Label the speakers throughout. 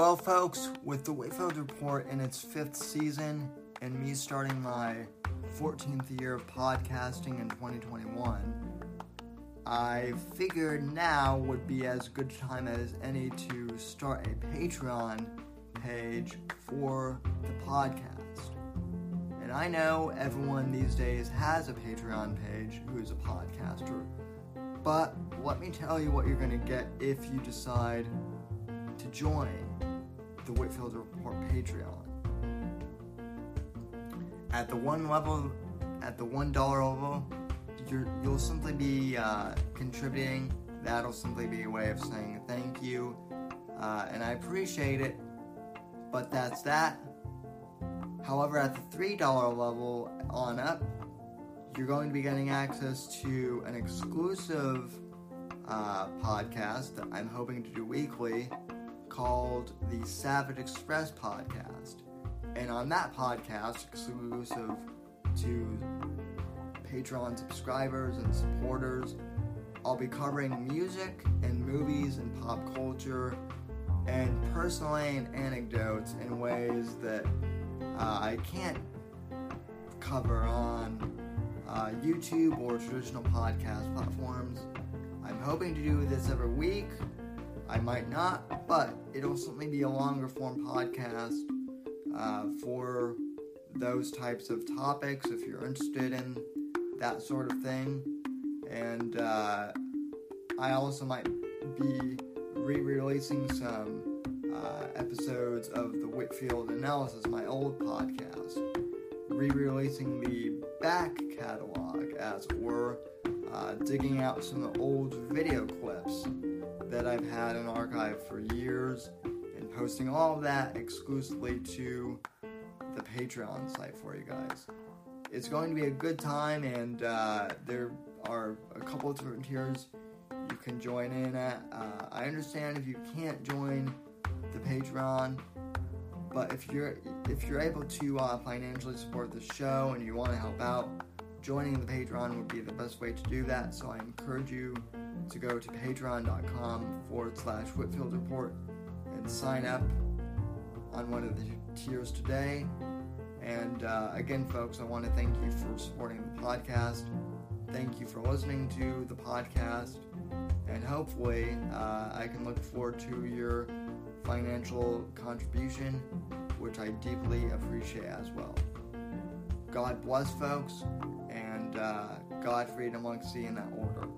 Speaker 1: Well, folks, with the Whitfield Report in its fifth season and me starting my 14th year of podcasting in 2021, I figured now would be as good a time as any to start a Patreon page for the podcast. And I know everyone these days has a Patreon page who is a podcaster, but let me tell you what you're going to get if you decide to join the Whitfield Report Patreon. At the one level, at the one dollar level, you will simply be uh, contributing. That'll simply be a way of saying thank you, uh, and I appreciate it. But that's that. However, at the three dollar level on up, you're going to be getting access to an exclusive uh, podcast that I'm hoping to do weekly called the Savage Express podcast. And on that podcast, exclusive to Patreon subscribers and supporters, I'll be covering music and movies and pop culture and personally and anecdotes in ways that uh, I can't cover on uh, YouTube or traditional podcast platforms. I'm hoping to do this every week. I might not, but it'll certainly be a longer form podcast uh, for those types of topics if you're interested in that sort of thing. And uh, I also might be re releasing some uh, episodes of the Whitfield Analysis, my old podcast, re releasing the back catalog, as it were, uh, digging out some old video clips that I've had in archive for years and posting all of that exclusively to the Patreon site for you guys. It's going to be a good time, and uh, there are a couple of different tiers you can join in at. Uh, I understand if you can't join the Patreon, but if you're if you're able to uh, financially support the show and you want to help out, joining the Patreon would be the best way to do that. So I encourage you to go to patreon.com forward slash Whitfield Report and sign up on one of the tiers today. And uh, again, folks, I want to thank you for supporting the podcast. Thank you for listening to the podcast. And hopefully, uh, I can look forward to your financial contribution, which I deeply appreciate as well. God bless, folks, and uh, God sea in that order.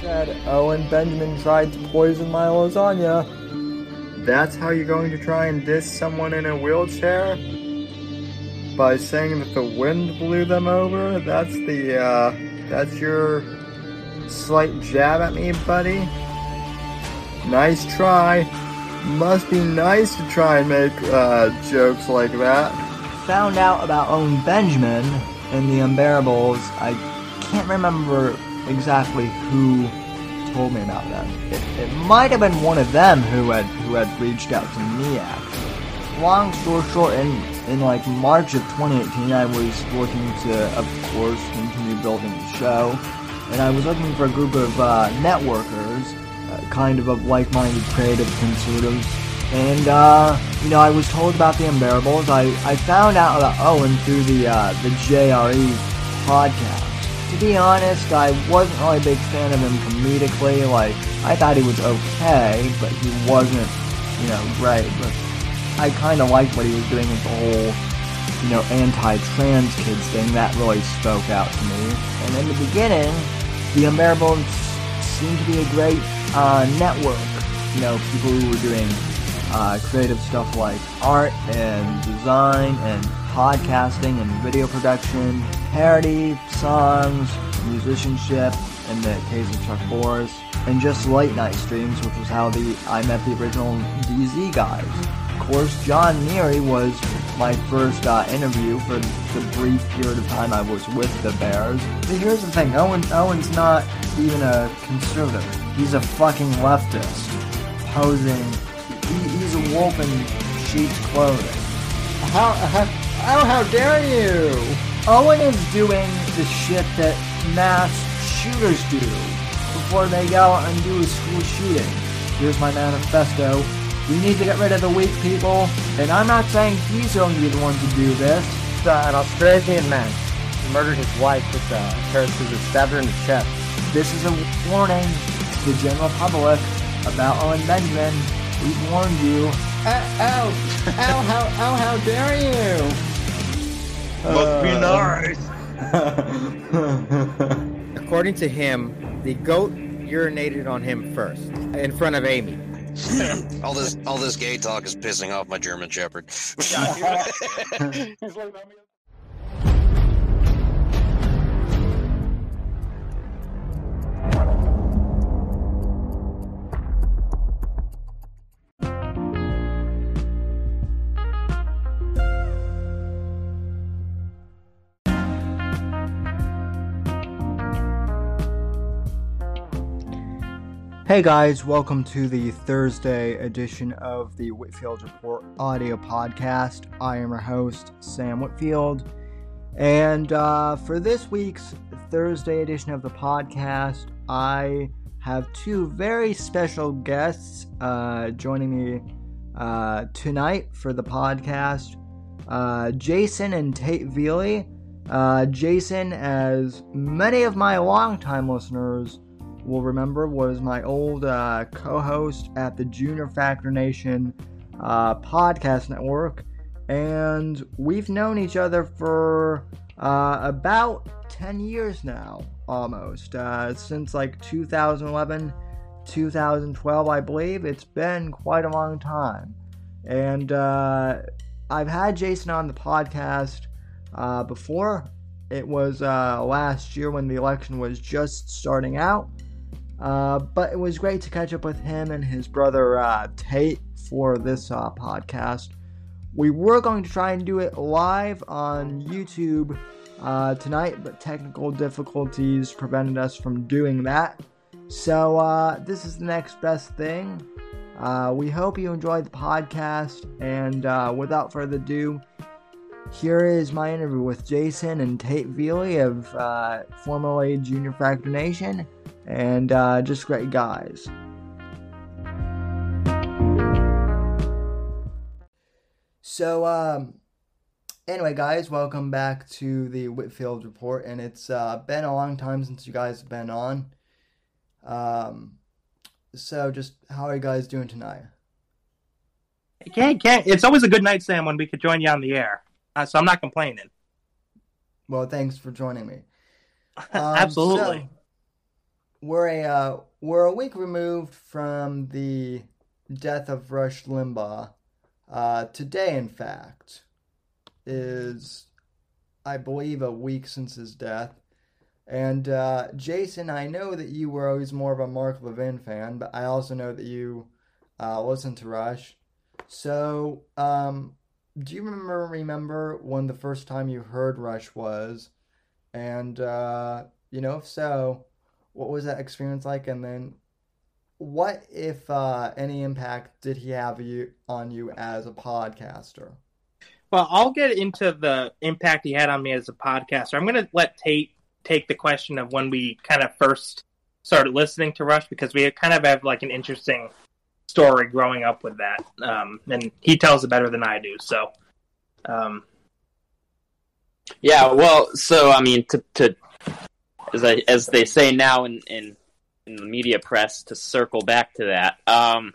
Speaker 1: Said Owen Benjamin tried to poison my lasagna. That's how you're going to try and diss someone in a wheelchair? By saying that the wind blew them over? That's the, uh, that's your slight jab at me, buddy? Nice try. Must be nice to try and make, uh, jokes like that. Found out about Owen Benjamin and the Unbearables. I can't remember exactly who told me about them. It, it might have been one of them who had who had reached out to me actually. Long story short, in in like March of 2018, I was looking to, of course, continue building the show, and I was looking for a group of uh, networkers, uh, kind of of like-minded creative conservatives. And uh, you know, I was told about the Unbearables. I, I found out about Owen through the uh, the JRE podcast to be honest, I wasn't really a big fan of him comedically. Like, I thought he was okay, but he wasn't, you know, great. But I kind of liked what he was doing with the whole, you know, anti-trans kids thing. That really spoke out to me. And in the beginning, the Unbearables seemed to be a great uh, network. You know, people who were doing uh, creative stuff like art and design and podcasting and video production, parody, songs, musicianship, in the case of Chuck Boris, and just late night streams, which was how the I met the original DZ guys. Of course, John Neary was my first uh, interview for the brief period of time I was with the Bears. But here's the thing, Owen, Owen's not even a conservative. He's a fucking leftist, posing, he, he's a wolf in sheep's clothing. how, how, oh, how dare you? Owen is doing the shit that mass shooters do before they go and do a school shooting. Here's my manifesto. We need to get rid of the weak people, and I'm not saying he's going to be the one to do this.
Speaker 2: Uh, an Australian man murdered his wife with a pair of scissors, stabbed her in the chest.
Speaker 1: This is a warning to the general public about Owen Benjamin. We've warned you. Uh, ow! ow! How? Ow! How dare you?
Speaker 3: Must be
Speaker 2: nice. According to him, the goat urinated on him first in front of Amy.
Speaker 3: all this all this gay talk is pissing off my German Shepherd.
Speaker 1: Hey guys, welcome to the Thursday edition of the Whitfield Report audio podcast. I am your host, Sam Whitfield. And uh, for this week's Thursday edition of the podcast, I have two very special guests uh, joining me uh, tonight for the podcast uh, Jayson and Tate Veley. Uh, Jayson, as many of my longtime listeners, will remember was my old uh, co-host at the Junior Factor Nation uh, podcast network, and we've known each other for uh, about 10 years now, almost uh, since like 2011, 2012, I believe. It's been quite a long time, and uh, I've had Jayson on the podcast uh, before. It was last year when the election was just starting out. Uh, but it was great to catch up with him and his brother uh, Tate for this uh, podcast. We were going to try and do it live on YouTube uh, tonight, but technical difficulties prevented us from doing that. So, uh, this is the next best thing. we hope you enjoyed the podcast, and without further ado, here is my interview with Jayson and Tate Veley of formerly Junior Factor Nation, and uh, just great guys. So, um, anyway, guys, welcome back to the Whitfield Report, and it's uh, been a long time since you guys have been on. Um, so, just how are you guys doing tonight?
Speaker 4: Can't, can't. It's always a good night, Sam, when we could join you on the air. Uh, so I'm not complaining.
Speaker 1: Well, thanks for joining me.
Speaker 4: Um, Absolutely. So
Speaker 1: we're a uh, we're a week removed from the death of Rush Limbaugh. Uh, today, in fact, is I believe a week since his death. And uh, Jayson, I know that you were always more of a Mark Levin fan, but I also know that you uh, listen to Rush. So, um, do you remember remember when the first time you heard Rush was? And uh, you know, if so, what was that experience like? And then, what if uh, any impact did he have you on you as a podcaster?
Speaker 4: Well, I'll get into the impact he had on me as a podcaster. I'm going to let Tate take the question of when we kind of first started listening to Rush because we kind of have like an interesting story growing up with that, um, and he tells it better than I do. So, um,
Speaker 5: yeah. Well, so I mean, to, to as I, as they say now in, in in the media press, to circle back to that. Um,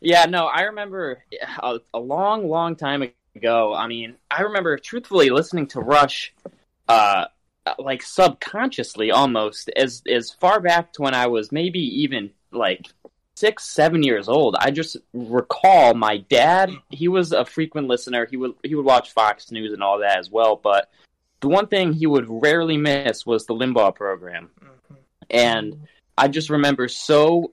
Speaker 5: yeah, no, I remember a, a long, long time ago. I mean, I remember truthfully listening to Rush. Uh, like subconsciously almost as as far back to when I was maybe even like six, seven years old. I just recall my dad. He was a frequent listener. He would he would watch Fox News and all that as well. But the one thing he would rarely miss was the Limbaugh program, mm-hmm. and I just remember so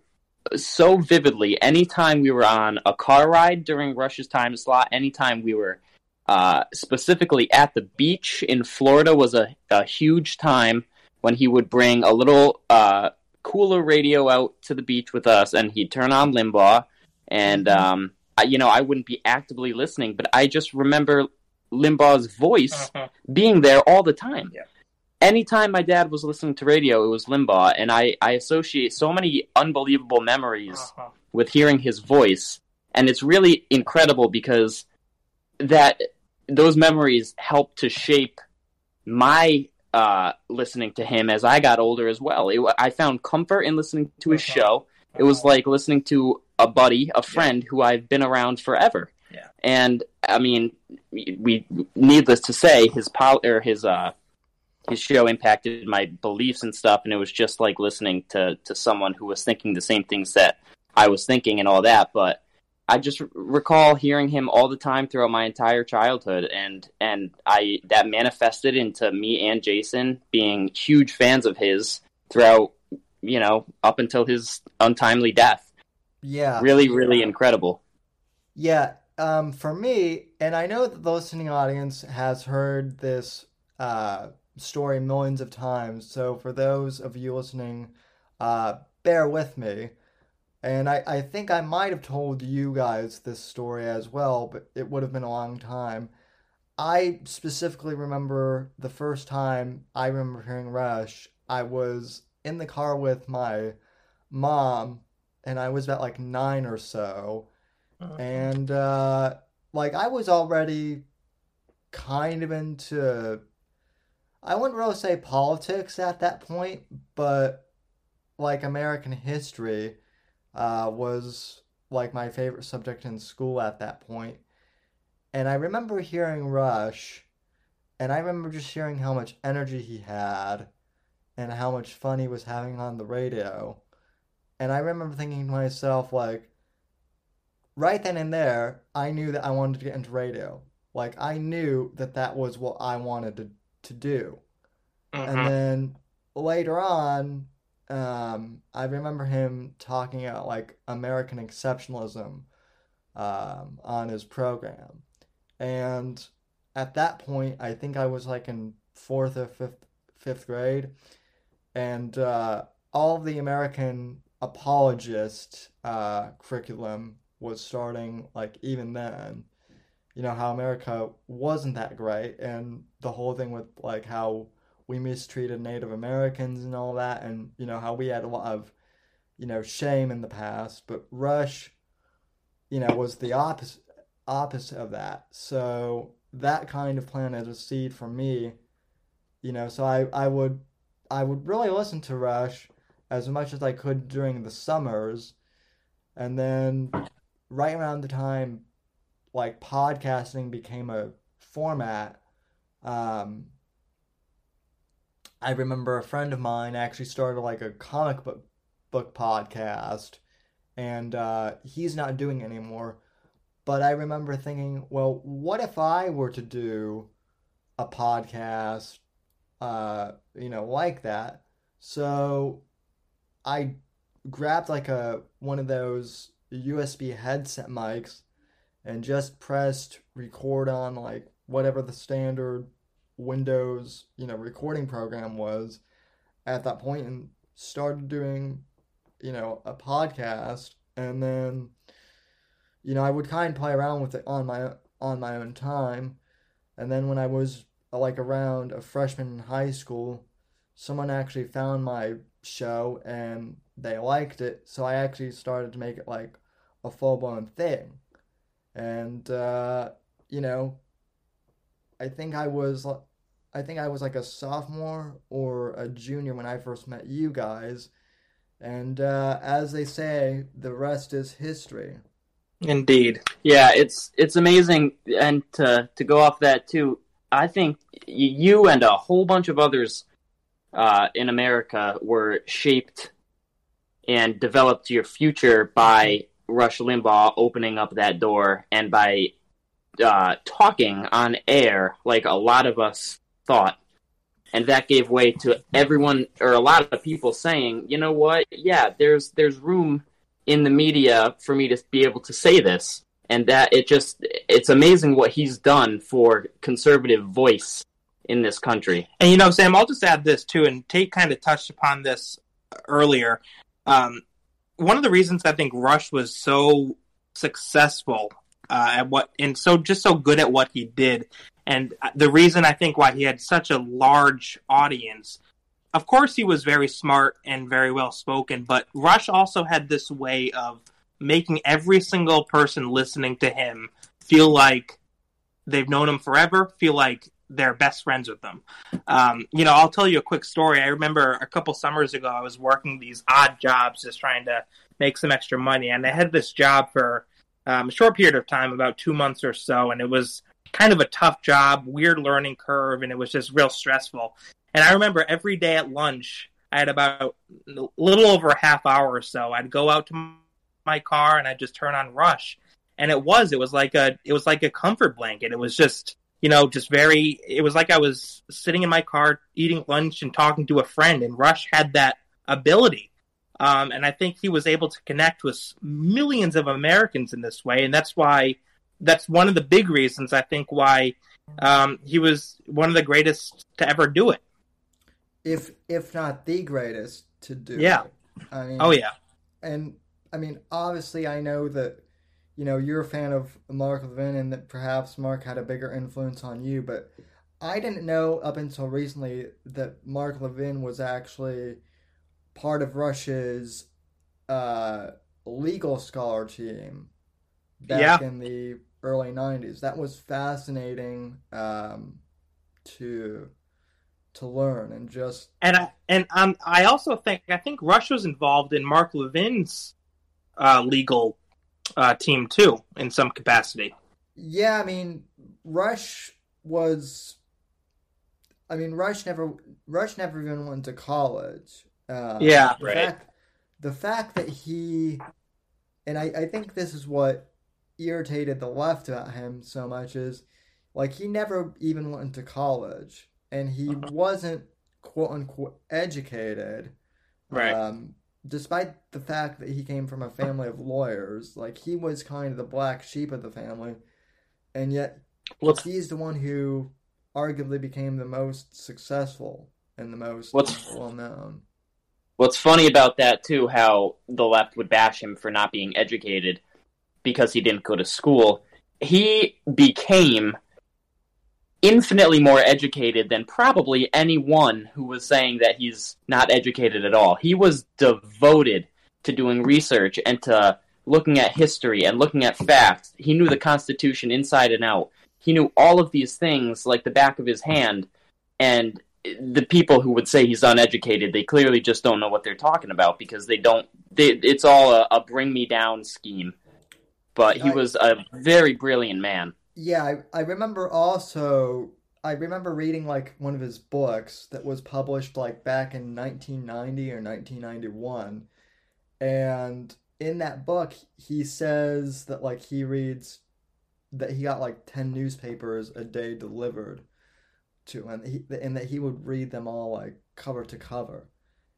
Speaker 5: so vividly. Anytime we were on a car ride during Rush's time slot, anytime we were uh, specifically at the beach in Florida was a, a huge time when he would bring a little uh, cooler radio out to the beach with us, and he'd turn on Limbaugh, and mm-hmm. um, I, you know I wouldn't be actively listening, but I just remember Limbaugh's voice
Speaker 4: Mhm.
Speaker 5: being there all the time.
Speaker 4: Yeah.
Speaker 5: Anytime my dad was listening to radio, it was Limbaugh, and I, I associate so many unbelievable memories
Speaker 4: Uh-huh.
Speaker 5: with hearing his voice, and it's really incredible because that those memories help to shape my uh, listening to him as I got older as well. It, I found comfort in listening to his
Speaker 4: Mhm.
Speaker 5: show. It was like listening to a buddy, a friend who I've been around forever.
Speaker 4: Yeah.
Speaker 5: And I mean, we needless to say, his pol- or his uh his show impacted my beliefs and stuff, and it was just like listening to to someone who was thinking the same things that I was thinking and all that. But I just r- recall hearing him all the time throughout my entire childhood, and and I that manifested into me and Jason being huge fans of his throughout, you know, up until his untimely death.
Speaker 1: Yeah.
Speaker 5: Really, really incredible.
Speaker 1: Yeah, um, for me, and I know that the listening audience has heard this uh, story millions of times, so for those of you listening, uh, bear with me. And I, I think I might have told you guys this story as well, but it would have been a long time. I specifically remember the first time I remember hearing Rush, I was in the car with my mom, and I was about like nine or so and uh like I was already kind of into I wouldn't really say politics at that point, but like American history uh was like my favorite subject in school at that point. And I remember hearing Rush and I remember just hearing how much energy he had and how much fun he was having on the radio. And I remember thinking to myself like right then and there, I knew that I wanted to get into radio. Like I knew that that was what I wanted to to do.
Speaker 4: Mhm.
Speaker 1: And then later on, um, I remember him talking about like American exceptionalism um, on his program. And at that point, I think I was like in fourth or fifth fifth grade, and uh, all of the American apologist uh, curriculum was starting like even then. You know how America wasn't that great, and the whole thing with like how we mistreated Native Americans and all that, and you know how we had a lot of you know shame in the past. But Rush, you know, was the opposite opposite of that. So that kind of planted a seed for me. You know, so I I would I would really listen to Rush as much as I could during the summers, and then right around the time like podcasting became a format, um, I remember a friend of mine actually started like a comic book book podcast, and uh, he's not doing it anymore. But I remember thinking, well, what if I were to do a podcast, uh, you know, like that? So I grabbed like a one of those USB headset mics and just pressed record on like whatever the standard Windows, you know, recording program was at that point and started doing, you know, a podcast and then you know, I would kind of play around with it on my on my own time. And then when I was like around a freshman in high school, someone actually found my show and they liked it, so I actually started to make it like a full blown thing. And uh, you know, I think I was I think I was like a sophomore or a junior when I first met you guys. And uh, as they say, the rest is history.
Speaker 4: Indeed.
Speaker 5: Yeah, it's it's amazing, and to to go off that too, I think you and a whole bunch of others uh, in America were shaped and developed your future by Rush Limbaugh opening up that door and by uh, talking on air like a lot of us thought. And that gave way to everyone or a lot of people saying, you know what? Yeah, there's there's room in the media for me to be able to say this and that it just it's amazing what he's done for conservative voice in this country
Speaker 4: And you know, Sam, I'll just add this too, and Tate kind of touched upon this earlier. Um, one of the reasons I think Rush was so successful uh, at what and so just so good at what he did, And the reason I think why he had such a large audience, of course, he was very smart and very well spoken, but Rush also had this way of making every single person listening to him feel like they've known him forever, feel like they're best friends with them. Um, you know, I'll tell you a quick story. I remember a couple summers ago, I was working these odd jobs just trying to make some extra money, and I had this job for um, a short period of time, about two months or so, and it was kind of a tough job, weird learning curve, and it was just real stressful. And I remember every day at lunch, I had about a little over a half hour or so. I'd go out to my car and I'd just turn on Rush, and it was it was like a it was like a comfort blanket. It was just you know just very. It was like I was sitting in my car eating lunch and talking to a friend, and Rush had that ability. Um, and I think he was able to connect with millions of Americans in this way, and that's why that's one of the big reasons I think why um, he was one of the greatest to ever do it.
Speaker 1: If if not the greatest to do.
Speaker 4: Yeah.
Speaker 1: It. I mean.
Speaker 4: Oh yeah.
Speaker 1: And I mean, obviously, I know that you know you're a fan of Mark Levin, and that perhaps Mark had a bigger influence on you, but I didn't know up until recently that Mark Levin was actually part of Rush's uh, legal scholar team back
Speaker 4: Yeah.
Speaker 1: in the early 90s. That was fascinating um, to to learn and just
Speaker 4: and I and um, I also think I think Rush was involved in Mark Levin's uh, legal uh, team too in some capacity.
Speaker 1: Yeah, I mean, Rush was. I mean, Rush never Rush never even went to college. Uh,
Speaker 4: Yeah,
Speaker 1: the
Speaker 5: right.
Speaker 1: Fact, the fact that he, and I, I think this is what irritated the left about him so much is, like he never even went to college, and he wasn't quote unquote educated.
Speaker 4: Right.
Speaker 1: Um, despite the fact that he came from a family of lawyers, like he was kind of the black sheep of the family, and yet
Speaker 4: What's
Speaker 1: he's the one who arguably became the most successful and the most well known.
Speaker 5: What's funny about that too, how the left would bash him for not being educated because he didn't go to school. He became infinitely more educated than probably anyone who was saying that he's not educated at all. He was devoted to doing research and to looking at history and looking at facts. He knew the Constitution inside and out. He knew all of these things like the back of his hand. And the people who would say he's uneducated, they clearly just don't know what they're talking about because they don't. They, it's all a, a bring me down scheme. But he was a very brilliant man.
Speaker 1: Yeah, I, I remember also I remember reading like one of his books that was published like back in 1990 or 1991. And in that book he says that like he reads that he got like 10 newspapers a day delivered to him he, and that he would read them all like cover to cover.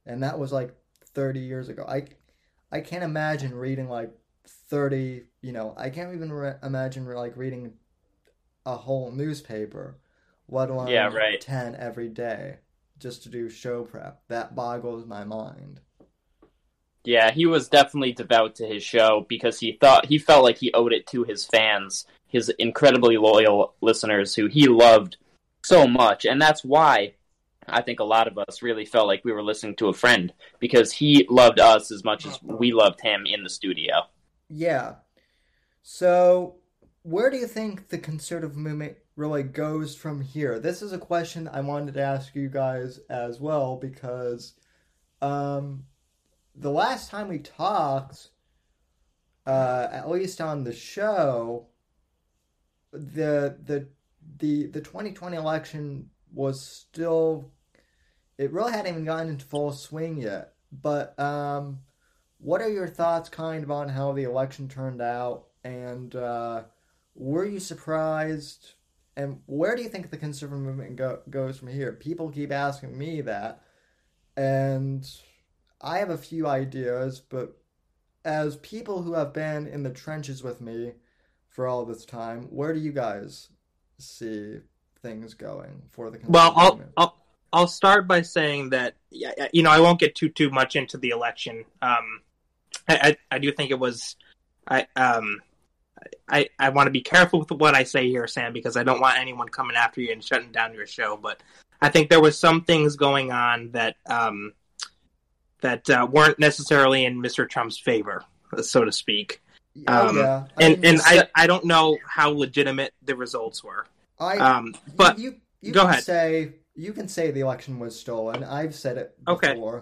Speaker 1: And that was like 30 years ago. I I can't imagine reading like 30, you know, I can't even re- imagine like reading a whole newspaper, let alone
Speaker 5: Yeah, right.
Speaker 1: 10 every day just to do show prep. That boggles my mind.
Speaker 5: Yeah, he was definitely devout to his show because he thought he felt like he owed it to his fans, his incredibly loyal listeners who he loved so much, and that's why I think a lot of us really felt like we were listening to a friend because he loved us as much as we loved him in the studio.
Speaker 1: Yeah. So, where do you think the conservative movement really goes from here? This is a question I wanted to ask you guys as well because um, the last time we talked, uh, at least on the show, the the the the 2020 election was still it really hadn't even gotten into full swing yet. But um, what are your thoughts, kind of, on how the election turned out? And uh, were you surprised? And where do you think the conservative movement go- goes from here? People keep asking me that, and I have a few ideas. But as people who have been in the trenches with me for all this time, where do you guys see things going for the conservative
Speaker 4: well, I'll? I'll I'll start by saying that yeah, you know I won't get too too much into the election. Um, I I, I do think it was I um I, I want to be careful with what I say here, Sam, because I don't want anyone coming after you and shutting down your show. But I think there was some things going on that um, that uh, weren't necessarily in Mr. Trump's favor, so to speak.
Speaker 1: Oh,
Speaker 4: Um,
Speaker 1: yeah. I
Speaker 4: And
Speaker 1: mean,
Speaker 4: and I, I don't know how legitimate the results were.
Speaker 1: I,
Speaker 4: Um, but
Speaker 1: you, you
Speaker 4: go
Speaker 1: can
Speaker 4: ahead.
Speaker 1: say you can say the election was stolen. I've said it
Speaker 4: Okay. all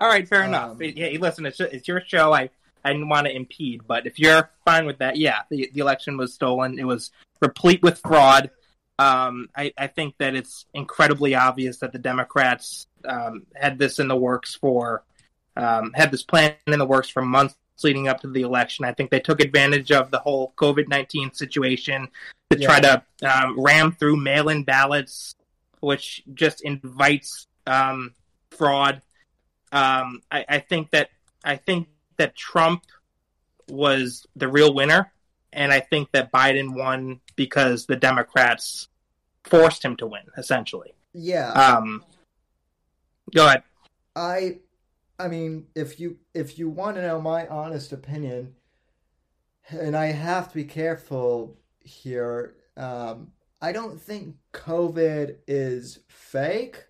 Speaker 4: right, fair
Speaker 1: Um,
Speaker 4: enough. Hey, listen, it's, it's your show. I I didn't want to impede, but if you're fine with that, yeah, the the election was stolen. It was replete with fraud. Um, I, I think that it's incredibly obvious that the Democrats um, had this in the works for um, had this plan in the works for months leading up to the election. I think they took advantage of the whole COVID nineteen situation to try to um, ram through mail in ballots, which just invites um, fraud. Um, I, I think that I think that Trump was the real winner, and I think that Biden won because the Democrats forced him to win. Essentially,
Speaker 1: Yeah,
Speaker 4: um, go ahead.
Speaker 1: I I mean, if you if you want to know my honest opinion, and I have to be careful here, um, I don't think COVID is fake,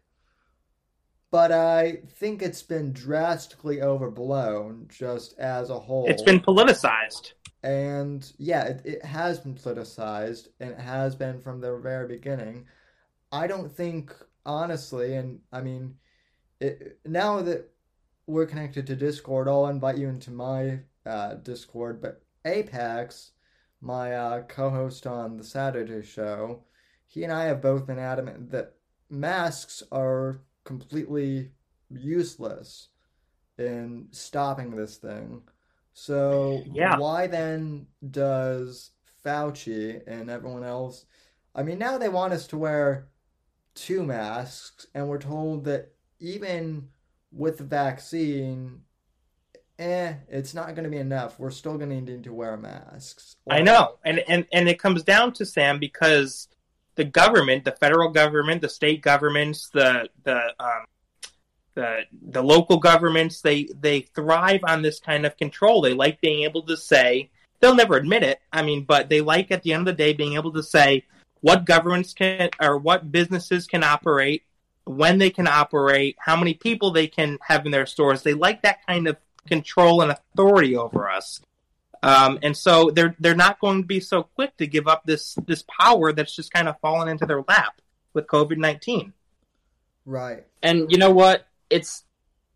Speaker 1: but I think it's been drastically overblown just as a whole.
Speaker 4: It's been politicized.
Speaker 1: And yeah, it, it has been politicized, and it has been from the very beginning. I don't think, honestly, and I mean, it, now that we're connected to Discord, I'll invite you into my uh, Discord. But Apex, my uh, co-host on the Saturday show, he and I have both been adamant that masks are completely useless in stopping this thing. So
Speaker 4: Yeah.
Speaker 1: why then does Fauci and everyone else? I mean, now they want us to wear two masks, and we're told that even with the vaccine, eh, it's not going to be enough. We're still going to need to wear masks.
Speaker 4: I know, and and and it comes down to Sam because the government, the federal government, the state governments, the the um, the the local governments, they they thrive on this kind of control. They like being able to say they'll never admit it. I mean, but they like at the end of the day being able to say what governments can or what businesses can operate, when they can operate, how many people they can have in their stores. They like that kind of control and authority over us. Um, and so they're they're not going to be so quick to give up this this power that's just kind of fallen into their lap with COVID nineteen.
Speaker 1: Right.
Speaker 5: And you know what? It's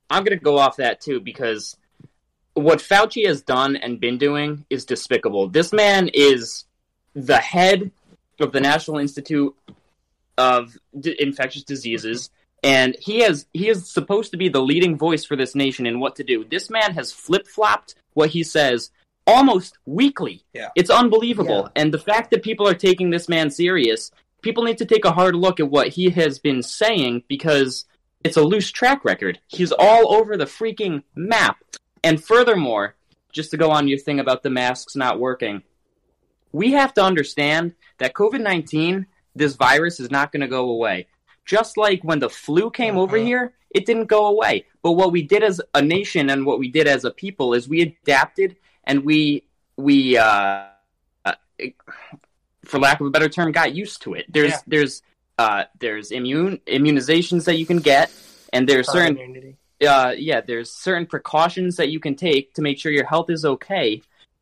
Speaker 5: I'm going to go off that too because what Fauci has done and been doing is despicable. This man is the head of the National Institute of D- Infectious Diseases and he has he is supposed to be the leading voice for this nation in what to do. This man has flip-flopped what he says almost weekly.
Speaker 4: Yeah.
Speaker 5: It's unbelievable.
Speaker 1: Yeah.
Speaker 5: And the fact that people are taking this man serious, people need to take a hard look at what he has been saying because it's a loose track record. He's all over the freaking map. And furthermore, just to go on your thing about the masks not working, we have to understand that COVID 19, this virus is not going to go away. Just like when the flu came over
Speaker 1: Uh-huh.
Speaker 5: here, it didn't go away. But what we did as a nation and what we did as a people is we adapted and we, we, uh, uh, for lack of a better term, got used to it. There's,
Speaker 4: Yeah.
Speaker 5: there's, uh, there's immune immunizations that you can get, and there's certain
Speaker 4: immunity.
Speaker 5: uh, yeah, there's certain precautions that you can take to make sure your health is okay,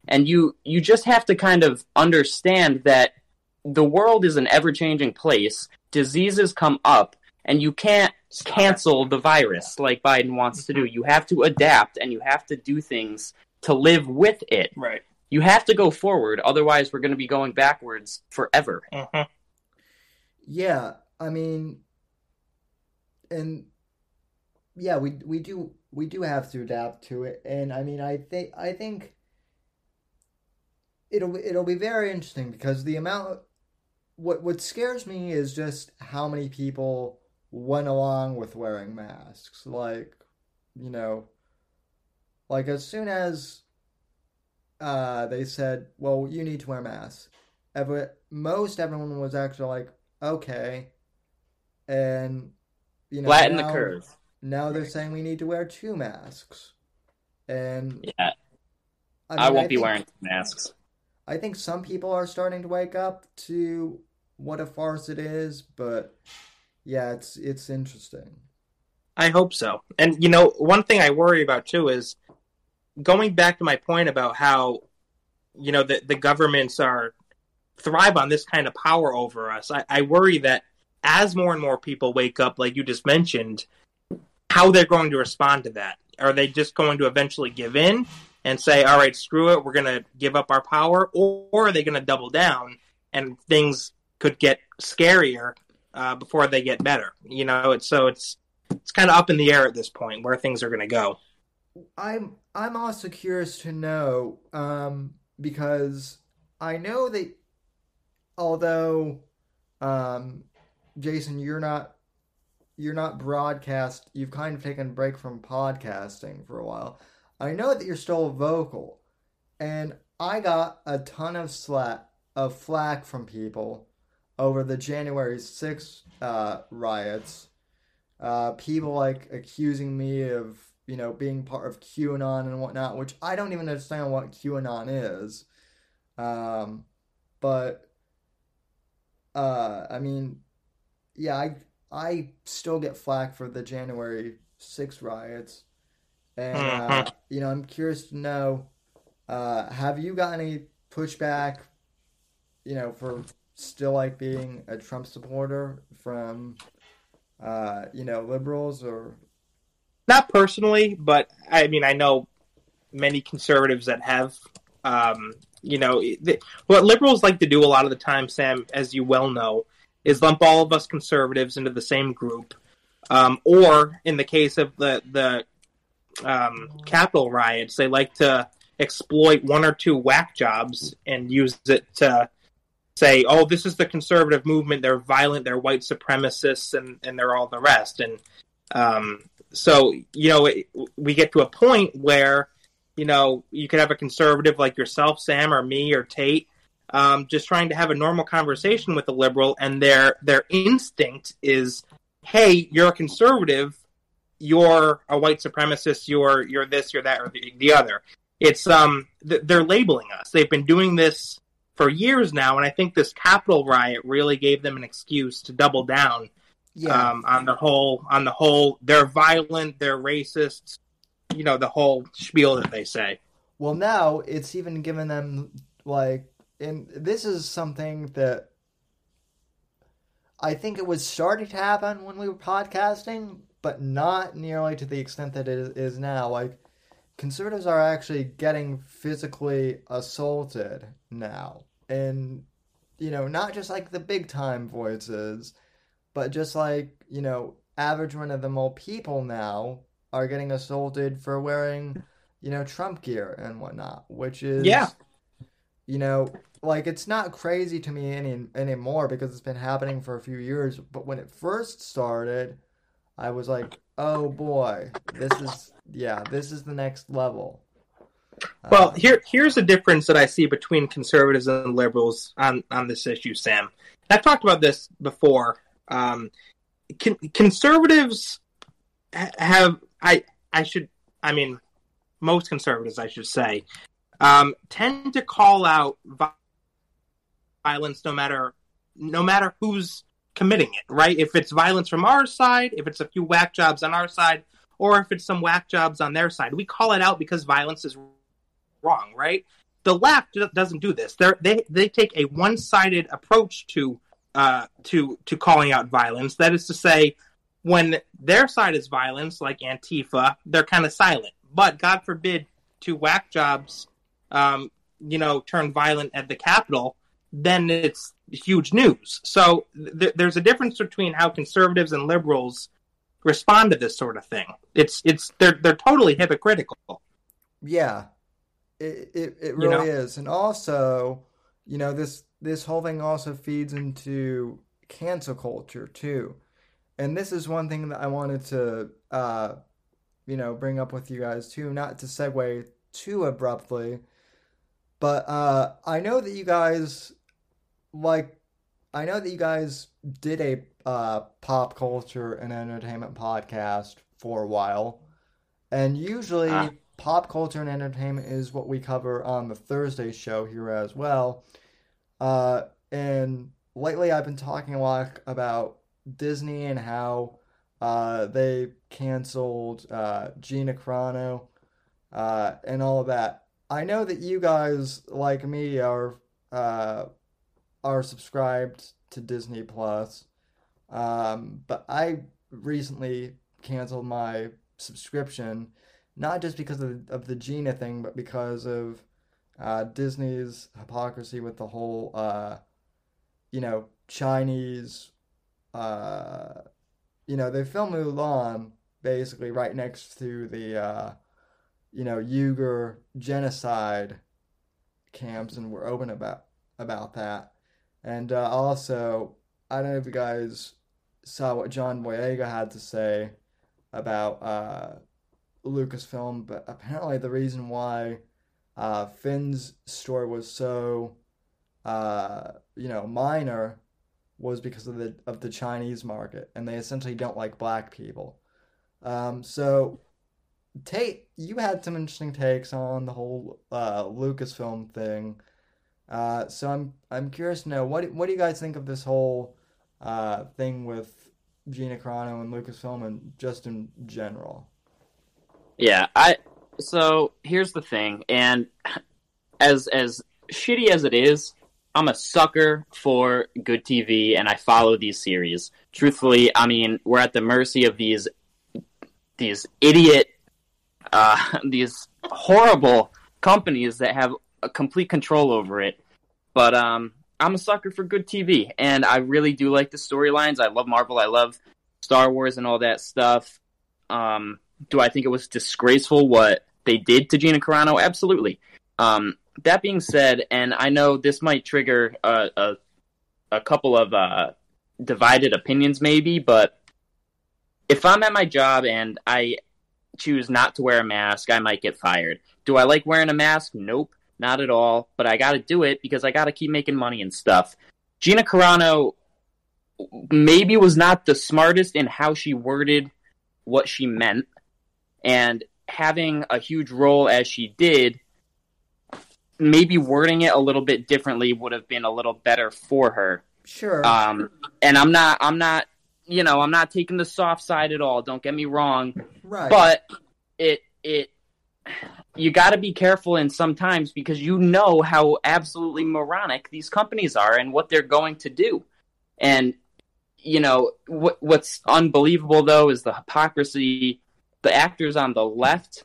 Speaker 5: and you you just have to kind of understand that the world is an ever changing place. Diseases come up, and you can't cancel the virus like Biden wants to do. You have to adapt, and you have to do things to live with it.
Speaker 4: Right.
Speaker 5: You have to go forward, otherwise, we're going to be going backwards forever.
Speaker 4: hmm
Speaker 1: Yeah, I mean, and yeah, we we do we do have to adapt to it, and I mean, I think I think it'll it'll be very interesting because the amount what what scares me is just how many people went along with wearing masks. Like, you know, like as soon as uh they said, "Well, you need to wear masks," every, most everyone was actually like, "Okay," and you know,
Speaker 5: Flatten the curve.
Speaker 1: Now they're saying we need to wear two masks, and
Speaker 5: Yeah,
Speaker 1: I,
Speaker 5: I, won't be
Speaker 1: think-
Speaker 5: wearing masks.
Speaker 1: I think some people are starting to wake up to what a farce it is, but yeah, it's it's interesting.
Speaker 4: I hope so. And you know, one thing I worry about too is going back to my point about how you know the the governments are thrive on this kind of power over us. I, I worry that as more and more people wake up, like you just mentioned, how they're going to respond to that. Are they just going to eventually give in and say, "All right, screw it, we're going to give up our power," or, or are they going to double down and things could get scarier uh, before they get better? You know, it's so it's it's kind of up in the air at this point where things are going to go.
Speaker 1: I'm I'm also curious to know um, because I know that although um, Jayson, you're not you're not broadcast. You've kind of taken a break from podcasting for a while. I know that you're still vocal, and I got a ton of slack of flack from people over the January 6th uh, riots. Uh, people like accusing me of you know being part of QAnon and whatnot, which I don't even understand what QAnon is. Um, but uh, I mean, yeah, I I still get flack for the January 6 riots. And, uh, you know, I'm curious to know uh, have you got any pushback, you know, for still like being a Trump supporter from, uh, you know, liberals or.
Speaker 4: Not personally, but I mean, I know many conservatives that have. Um, you know, the, what liberals like to do a lot of the time, Sam, as you well know, is lump all of us conservatives into the same group, um, or in the case of the the um, Capitol riots, they like to exploit one or two whack jobs and use it to say, "Oh, this is the conservative movement. They're violent. They're white supremacists, and and they're all the rest." And um, so, you know, it, we get to a point where you know you could have a conservative like yourself, Sam, or me, or Tate, um, just trying to have a normal conversation with a liberal, and their their instinct is, "Hey, you're a conservative, you're a white supremacist, you're you're this, you're that, or the, the other." It's um, th- they're labeling us. They've been doing this for years now, and I think this Capitol riot really gave them an excuse to double down
Speaker 1: Yeah.
Speaker 4: um, on the whole on the whole. They're violent, they're racist, you know, the whole spiel that they say.
Speaker 1: Well, now it's even given them like, and this is something that I think it was starting to happen when we were podcasting, but not nearly to the extent that it is- is now. Like, conservatives are actually getting physically assaulted now, and you know, not just like the big time voices, but just like you know, average run of the mill people now are getting assaulted for wearing you know, Trump gear and whatnot, which is,
Speaker 4: Yeah.
Speaker 1: you know, like it's not crazy to me any anymore because it's been happening for a few years. But when it first started, I was like, oh boy, this is, yeah, this is the next level.
Speaker 4: Well,
Speaker 1: Uh,
Speaker 4: here here's a difference that I see between conservatives and liberals on on this issue, Sam. I've talked about this before. Um, con- conservatives have I I should I mean most conservatives I should say um, tend to call out violence no matter no matter who's committing it, right? If it's violence from our side, if it's a few whack jobs on our side, or if it's some whack jobs on their side, we call it out because violence is wrong, right? The left doesn't do this. They're, they they take a one sided approach to uh, to to calling out violence. That is to say, when their side is violence, like Antifa, they're kind of silent. But God forbid, two whack jobs, um, you know, turn violent at the Capitol, then it's huge news. So th- there's a difference between how conservatives and liberals respond to this sort of thing. It's it's they're they're totally hypocritical.
Speaker 1: Yeah, it it, it
Speaker 4: You
Speaker 1: really
Speaker 4: know?
Speaker 1: is, and also, you know, this this whole thing also feeds into cancel culture too, and this is one thing that I wanted to, uh, you know, bring up with you guys too, not to segue too abruptly, but uh, I know that you guys like, I know that you guys did a uh, pop culture and entertainment podcast for a while, and usually
Speaker 4: Ah.
Speaker 1: pop culture and entertainment is what we cover on the Thursday show here as well. Uh, and lately, I've been talking a lot about Disney and how uh, they canceled uh, Gina Carano uh, and all of that. I know that you guys, like me, are uh, are subscribed to Disney Plus, um, but I recently canceled my subscription, not just because of, of the Gina thing, but because of uh, Disney's hypocrisy with the whole, uh, you know, Chinese, uh, you know, they filmed Mulan basically right next to the, uh, you know, Uyghur genocide camps, and we're open about about that. And uh, also, I don't know if you guys saw what John Boyega had to say about uh, Lucasfilm, but apparently the reason why uh, Finn's story was so, uh, you know, minor was because of the of the Chinese market, and they essentially don't like black people. Um, so, Tate, you had some interesting takes on the whole uh, Lucasfilm thing. Uh, so I'm I'm curious to know what what do you guys think of this whole uh, thing with Gina Carano and Lucasfilm and just in general?
Speaker 5: Yeah, I so here's the thing, and as as shitty as it is, I'm a sucker for good TV, and I follow these series. Truthfully, I mean, we're at the mercy of these these idiot, uh, these horrible companies that have a complete control over it. But um, I'm a sucker for good TV, and I really do like the storylines. I love Marvel. I love Star Wars and all that stuff. Um, do I think it was disgraceful what they did to Gina Carano? Absolutely. Um, that being said, and I know this might trigger a, a, couple of uh, divided opinions, maybe, but if I'm at my job and I choose not to wear a mask, I might get fired. Do I like wearing a mask? Nope, not at all. But I got to do it because I got to keep making money and stuff. Gina Carano maybe was not the smartest in how she worded what she meant, and having a huge role as she did, maybe wording it a little bit differently would have been a little better for her.
Speaker 1: Sure.
Speaker 5: Um, and I'm not, I'm not, you know, I'm not taking the soft side at all. Don't get me wrong,
Speaker 1: right.
Speaker 5: but it, it, you got to be careful in sometimes because you know how absolutely moronic these companies are and what they're going to do. And you know what, what's unbelievable though is the hypocrisy. The actors on the left,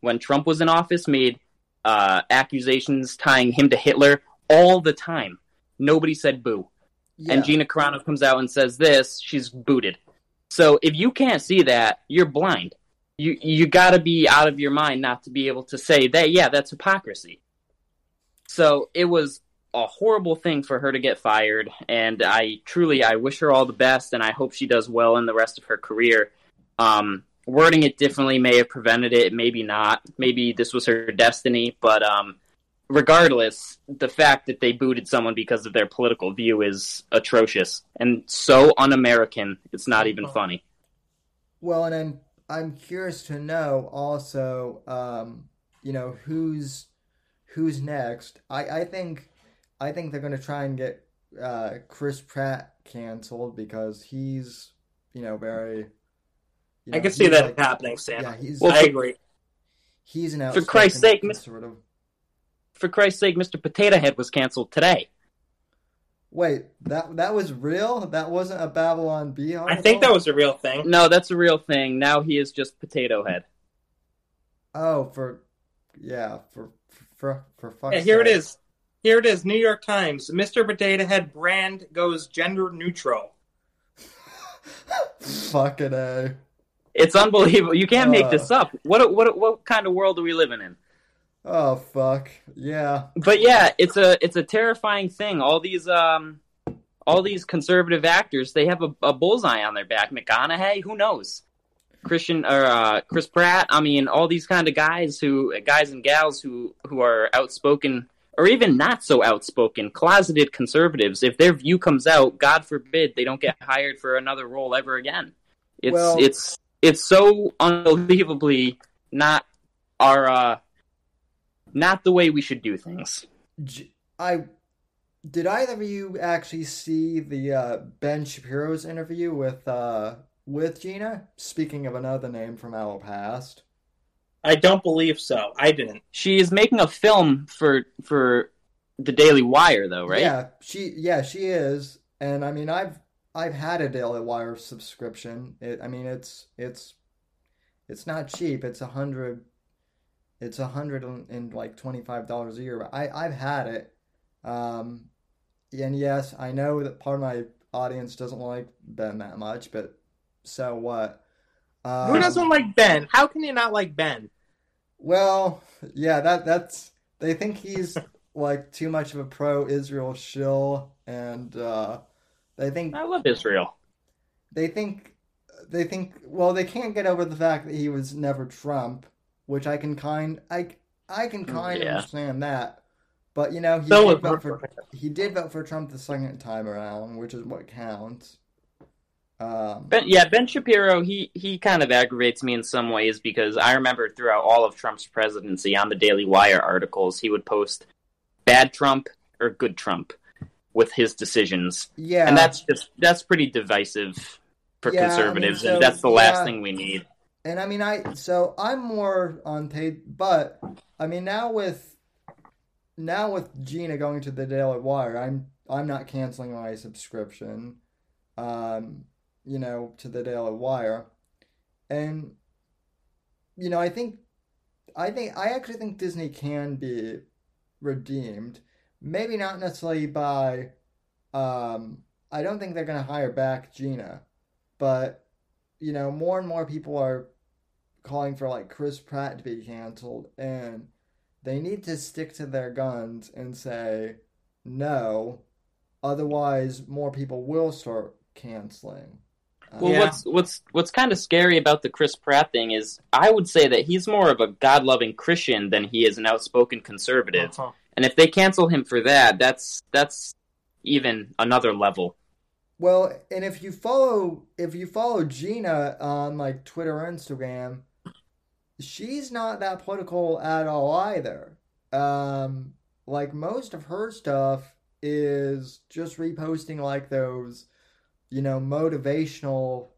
Speaker 5: when Trump was in office, made uh, accusations tying him to Hitler all the time. Nobody said boo.
Speaker 1: yeah.
Speaker 5: And Gina Carano comes out and says this, she's booted. So if you can't see that, you're blind. You you got to be out of your mind not to be able to say that. Yeah, that's hypocrisy. So it was a horrible thing for her to get fired, and I truly I wish her all the best, and I hope she does well in the rest of her career. Um, wording it differently may have prevented it, maybe not. Maybe this was her destiny, but um, regardless, the fact that they booted someone because of their political view is atrocious and so un-American. It's not even funny.
Speaker 1: Well, and I'm I'm curious to know also, um, you know, who's who's next. I I think I think they're gonna try and get uh, Chris Pratt canceled because he's you know very. You
Speaker 4: I can see that
Speaker 1: like-
Speaker 4: happening, Sam.
Speaker 1: Yeah, he's
Speaker 5: Well,
Speaker 4: I agree.
Speaker 1: he's an
Speaker 5: for Christ's sake, Miss-
Speaker 1: conservative.
Speaker 5: For Christ's sake, Mr. Potato Head was canceled today.
Speaker 1: Wait, that that was real? That wasn't a Babylon Bee
Speaker 4: I think that was a real thing.
Speaker 5: No, that's a real thing. Now he is just Potato Head.
Speaker 1: Oh, for yeah, for for for fuck's
Speaker 4: Yeah, here it
Speaker 1: sake.
Speaker 4: is. Here it is. New York Times. Mr. Potato Head brand goes gender neutral.
Speaker 1: Fucking a.
Speaker 5: It's unbelievable. You can't make
Speaker 1: Uh.
Speaker 5: this up. What what what kind of world are we living in?
Speaker 1: Oh fuck. Yeah.
Speaker 5: But yeah, it's a it's a terrifying thing. All these um all these conservative actors, they have a, a bullseye on their back. McConaughey, who knows? Christian or uh, Chris Pratt. I mean, all these kind of guys who guys and gals who who are outspoken or even not so outspoken, closeted conservatives. If their view comes out, God forbid they don't get hired for another role ever again. It's
Speaker 1: Well-
Speaker 5: it's it's so unbelievably not are uh, not the way we should do things.
Speaker 1: J- I did either of you actually see the uh, Ben Shapiro's interview with uh, with Gina? Speaking of another name from our past.
Speaker 4: I don't believe so. I didn't.
Speaker 5: She is making a film for for the Daily Wire, though, right?
Speaker 1: Yeah, she yeah she is, and I mean I've I've had a Daily Wire subscription. It, I mean it's it's it's not cheap. It's a hundred. It's a hundred and like twenty five dollars a year. But I I've had it, um, and yes, I know that part of my audience doesn't like Ben that much, but so what? Um,
Speaker 4: Who doesn't like Ben? How can you not like Ben?
Speaker 1: Well, yeah, that that's they think he's like too much of a pro-Israel shill, and uh, they think
Speaker 5: I love Israel.
Speaker 1: they think they think well they can't get over the fact that he was never Trump, which I can kind I I can kind of
Speaker 5: Yeah.
Speaker 1: understand that, but you know he
Speaker 4: So
Speaker 1: did vote for he did vote for Trump the second time around, which is what counts. Um,
Speaker 5: Ben, yeah, Ben Shapiro, he he kind of aggravates me in some ways because I remember throughout all of Trump's presidency on the Daily Wire articles, he would post bad Trump or good Trump with his decisions,
Speaker 1: yeah,
Speaker 5: and that's just that's pretty divisive for
Speaker 1: Yeah, I mean,
Speaker 5: conservatives,
Speaker 1: so,
Speaker 5: and that's the last
Speaker 1: yeah.
Speaker 5: thing we need.
Speaker 1: And I mean, I so I'm more on tape, but I mean now with now with Gina going to the Daily Wire, I'm I'm not canceling my subscription, um, you know, to the Daily Wire, and you know, I think I think I actually think Disney can be redeemed, maybe not necessarily by, um, I don't think they're gonna hire back Gina, but you know, more and more people are calling for like Chris Pratt to be canceled, and they need to stick to their guns and say no. Otherwise, more people will start canceling. Um,
Speaker 5: Well,
Speaker 4: Yeah.
Speaker 5: what's what's what's kind of scary about the Chris Pratt thing is I would say that he's more of a God-loving Christian than he is an outspoken conservative.
Speaker 4: Uh-huh.
Speaker 5: And if they cancel him for that, that's that's even another level.
Speaker 1: Well, and if you follow if you follow Gina on like Twitter or Instagram, she's not that political at all either. Um, like most of her stuff is just reposting like those, you know, motivational,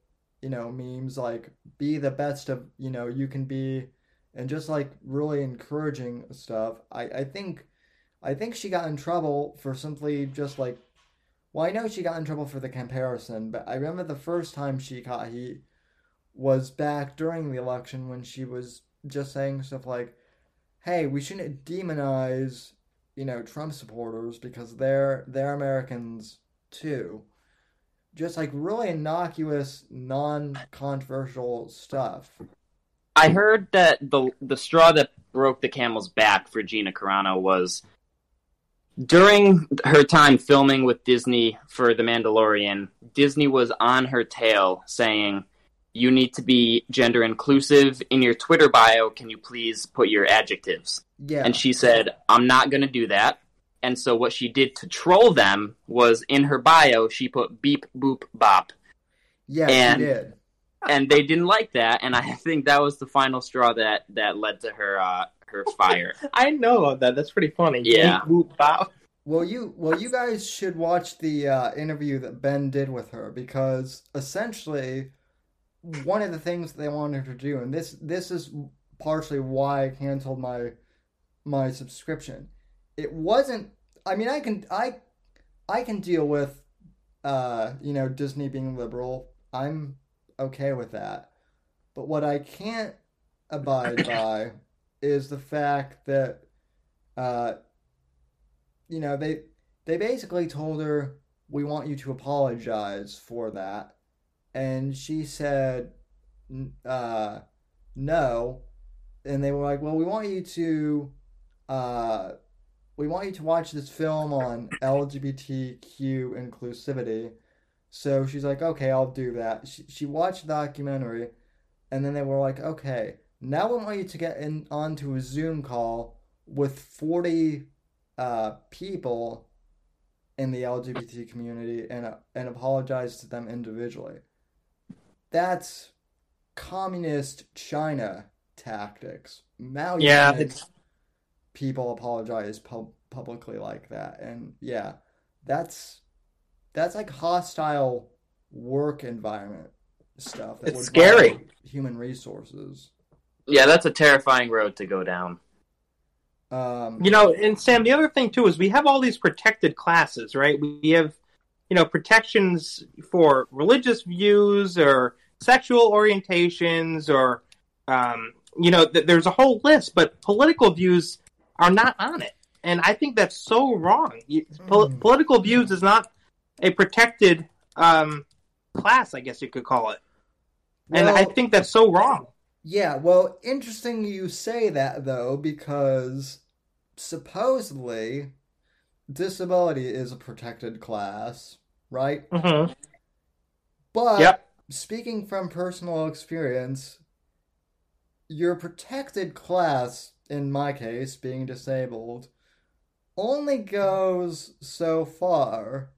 Speaker 1: you know, memes like be the best of, you know, you can be and just like really encouraging stuff. I I think I think she got in trouble for simply just like well, I know she got in trouble for the comparison, but I remember the first time she caught heat was back during the election when she was just saying stuff like, "Hey, we shouldn't demonize, you know, Trump supporters because they're they're Americans too." Just like really innocuous, non-controversial stuff.
Speaker 5: I heard that the the straw that broke the camel's back for Gina Carano was during her time filming with Disney for The Mandalorian, Disney was on her tail saying, "You need to be gender inclusive in your Twitter bio. Can you please put your adjectives?"
Speaker 1: Yeah.
Speaker 5: And she said, "I'm not going to do that." And so what she did to troll them was in her bio she put beep boop bop
Speaker 1: yeah,
Speaker 5: and-
Speaker 1: she did.
Speaker 5: and they didn't like that, and I think that was the final straw that that led to her uh, her fire.
Speaker 4: I know of that. That's pretty funny.
Speaker 5: Yeah.
Speaker 4: Beep, boop.
Speaker 1: Well, you well, you guys should watch the uh, interview that Ben did with her because essentially, one of the things they wanted her to do, and this this is partially why I canceled my my subscription. It wasn't. I mean, I can I I can deal with uh, you know Disney being liberal. I'm okay with that. But what I can't abide by is the fact that uh, you know they they basically told her we want you to apologize for that. And she said uh no. And they were like well we want you to uh we want you to watch this film on lgbtq inclusivity. So she's like okay i'll do that. She, she watched the documentary and then they were like okay now we want you to get in onto a zoom call with 40 uh, people in the LGBT community and uh, and apologize to them individually. That's communist China tactics. Mao
Speaker 4: Yeah,
Speaker 1: people apologize pub- publicly like that, and yeah, that's that's like hostile work environment stuff. That
Speaker 4: It's
Speaker 1: would
Speaker 4: scary.
Speaker 1: Human resources.
Speaker 5: Yeah, that's a terrifying road to go down.
Speaker 1: Um,
Speaker 4: you know, and Sam, the other thing too is we have all these protected classes, right? We have, you know, protections for religious views or sexual orientations or, um, you know, th- there's a whole list, but political views are not on it, and I think that's so wrong. You- pol-
Speaker 1: Mm.
Speaker 4: Political views is not a protected um, class, I guess you could call it, and I think that's so wrong.
Speaker 1: Yeah, well, interesting you say that though, because supposedly disability is a protected class, right?
Speaker 4: hmm
Speaker 1: But
Speaker 4: Yep.
Speaker 1: speaking from personal experience, your protected class, in my case, being disabled, only goes so far.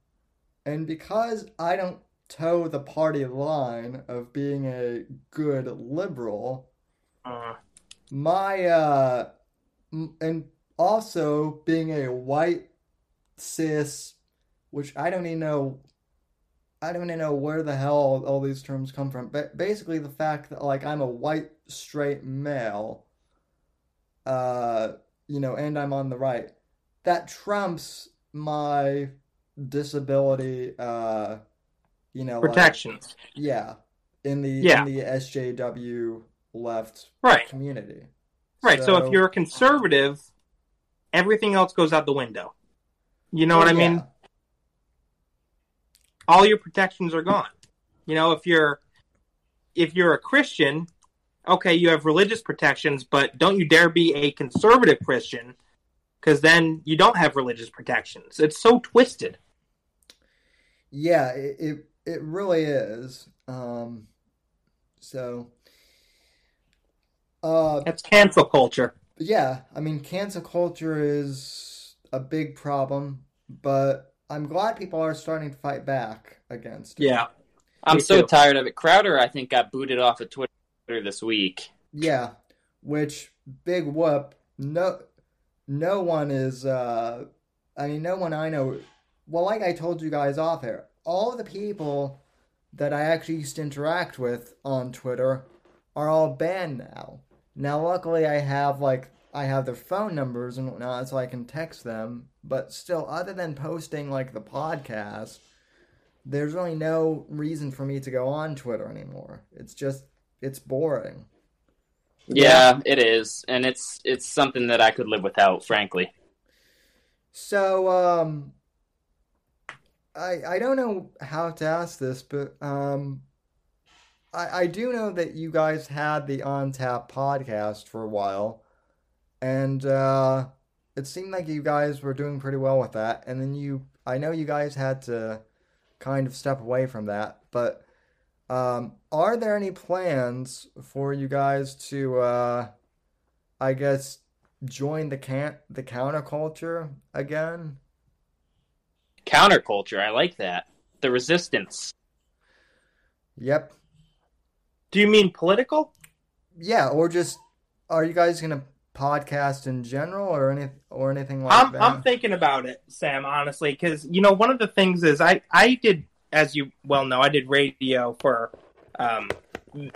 Speaker 1: And because I don't toe the party line of being a good liberal,
Speaker 4: Uh,
Speaker 1: my uh and also being a white cis which i don't even know i don't even know where the hell all, all these terms come from. But basically the fact that like i'm a white straight male uh you know and i'm on the right that trumps my disability uh you know like-
Speaker 4: protections,
Speaker 1: yeah in the
Speaker 4: Yeah.
Speaker 1: in the sjw left
Speaker 4: right?
Speaker 1: community.
Speaker 4: Right. So,
Speaker 1: So-
Speaker 4: if you're a conservative, everything else goes out the window. You know what I mean? All your protections are gone. You know, if you're if you're a Christian, okay, you have religious protections, but don't you dare be a conservative Christian because then you don't have religious protections. It's so twisted.
Speaker 1: Yeah, it, it it really is. Um, so, uh,
Speaker 4: That's cancel culture.
Speaker 1: yeah, I mean, cancel culture is a big problem, but I'm glad people are starting to fight back against it.
Speaker 4: Yeah.
Speaker 5: I'm
Speaker 4: Me
Speaker 5: so
Speaker 4: too.
Speaker 5: tired of it. Crowder, I think, got booted off of Twitter this week.
Speaker 1: Yeah, which big whoop. No, no one is. Uh, I mean, no one I know. Well, like I told you guys off air, all the people that I actually used to interact with on Twitter are all banned now. Now, luckily, I have like I have their phone numbers and whatnot, so I can text them. But still, other than posting like the podcast, there's really no reason for me to go on Twitter anymore. It's just it's boring.
Speaker 5: Yeah, it is, and it's it's something that I could live without, frankly.
Speaker 1: So, um, I I don't know how to ask this, but um, I I do know that you guys had the On Tap podcast for a while, and uh, it seemed like you guys were doing pretty well with that. And then you, I know you guys had to kind of step away from that, but um, are there any plans for you guys to, uh, I guess, join the can the counterculture again?
Speaker 5: Counterculture, I like that. The resistance.
Speaker 1: Yep.
Speaker 4: Do you mean political?
Speaker 1: Yeah, or just are you guys gonna podcast in general or any or anything like
Speaker 4: I'm
Speaker 1: that?
Speaker 4: I'm thinking about it, Sam. Honestly, because you know one of the things is I I did, as you well know, I did radio for um,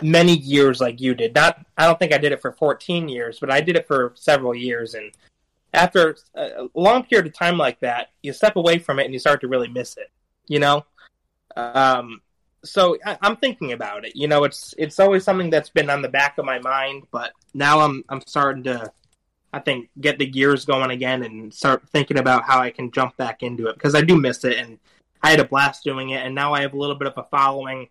Speaker 4: many years, like you did. Not I don't think I did it for 14 years, but I did it for several years. And after a long period of time like that, you step away from it and you start to really miss it. You know. Um, so I, I'm thinking about it. You know, it's it's always something that's been on the back of my mind, but now I'm I'm starting to I think get the gears going again and start thinking about how I can jump back into it because I do miss it and I had a blast doing it and now I have a little bit of a following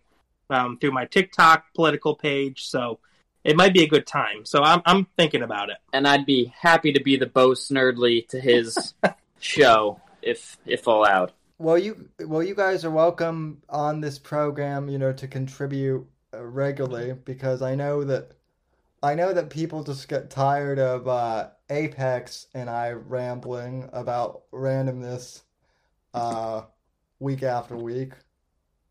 Speaker 4: um, through my TikTok political page so it might be a good time so I'm I'm thinking about it.
Speaker 5: And I'd be happy to be the Bo Snerdley to his show if if allowed.
Speaker 1: Well, you well you guys are welcome on this program, you know, to contribute uh, regularly because I know that I know that people just get tired of uh, Apex and I rambling about randomness uh, week after week.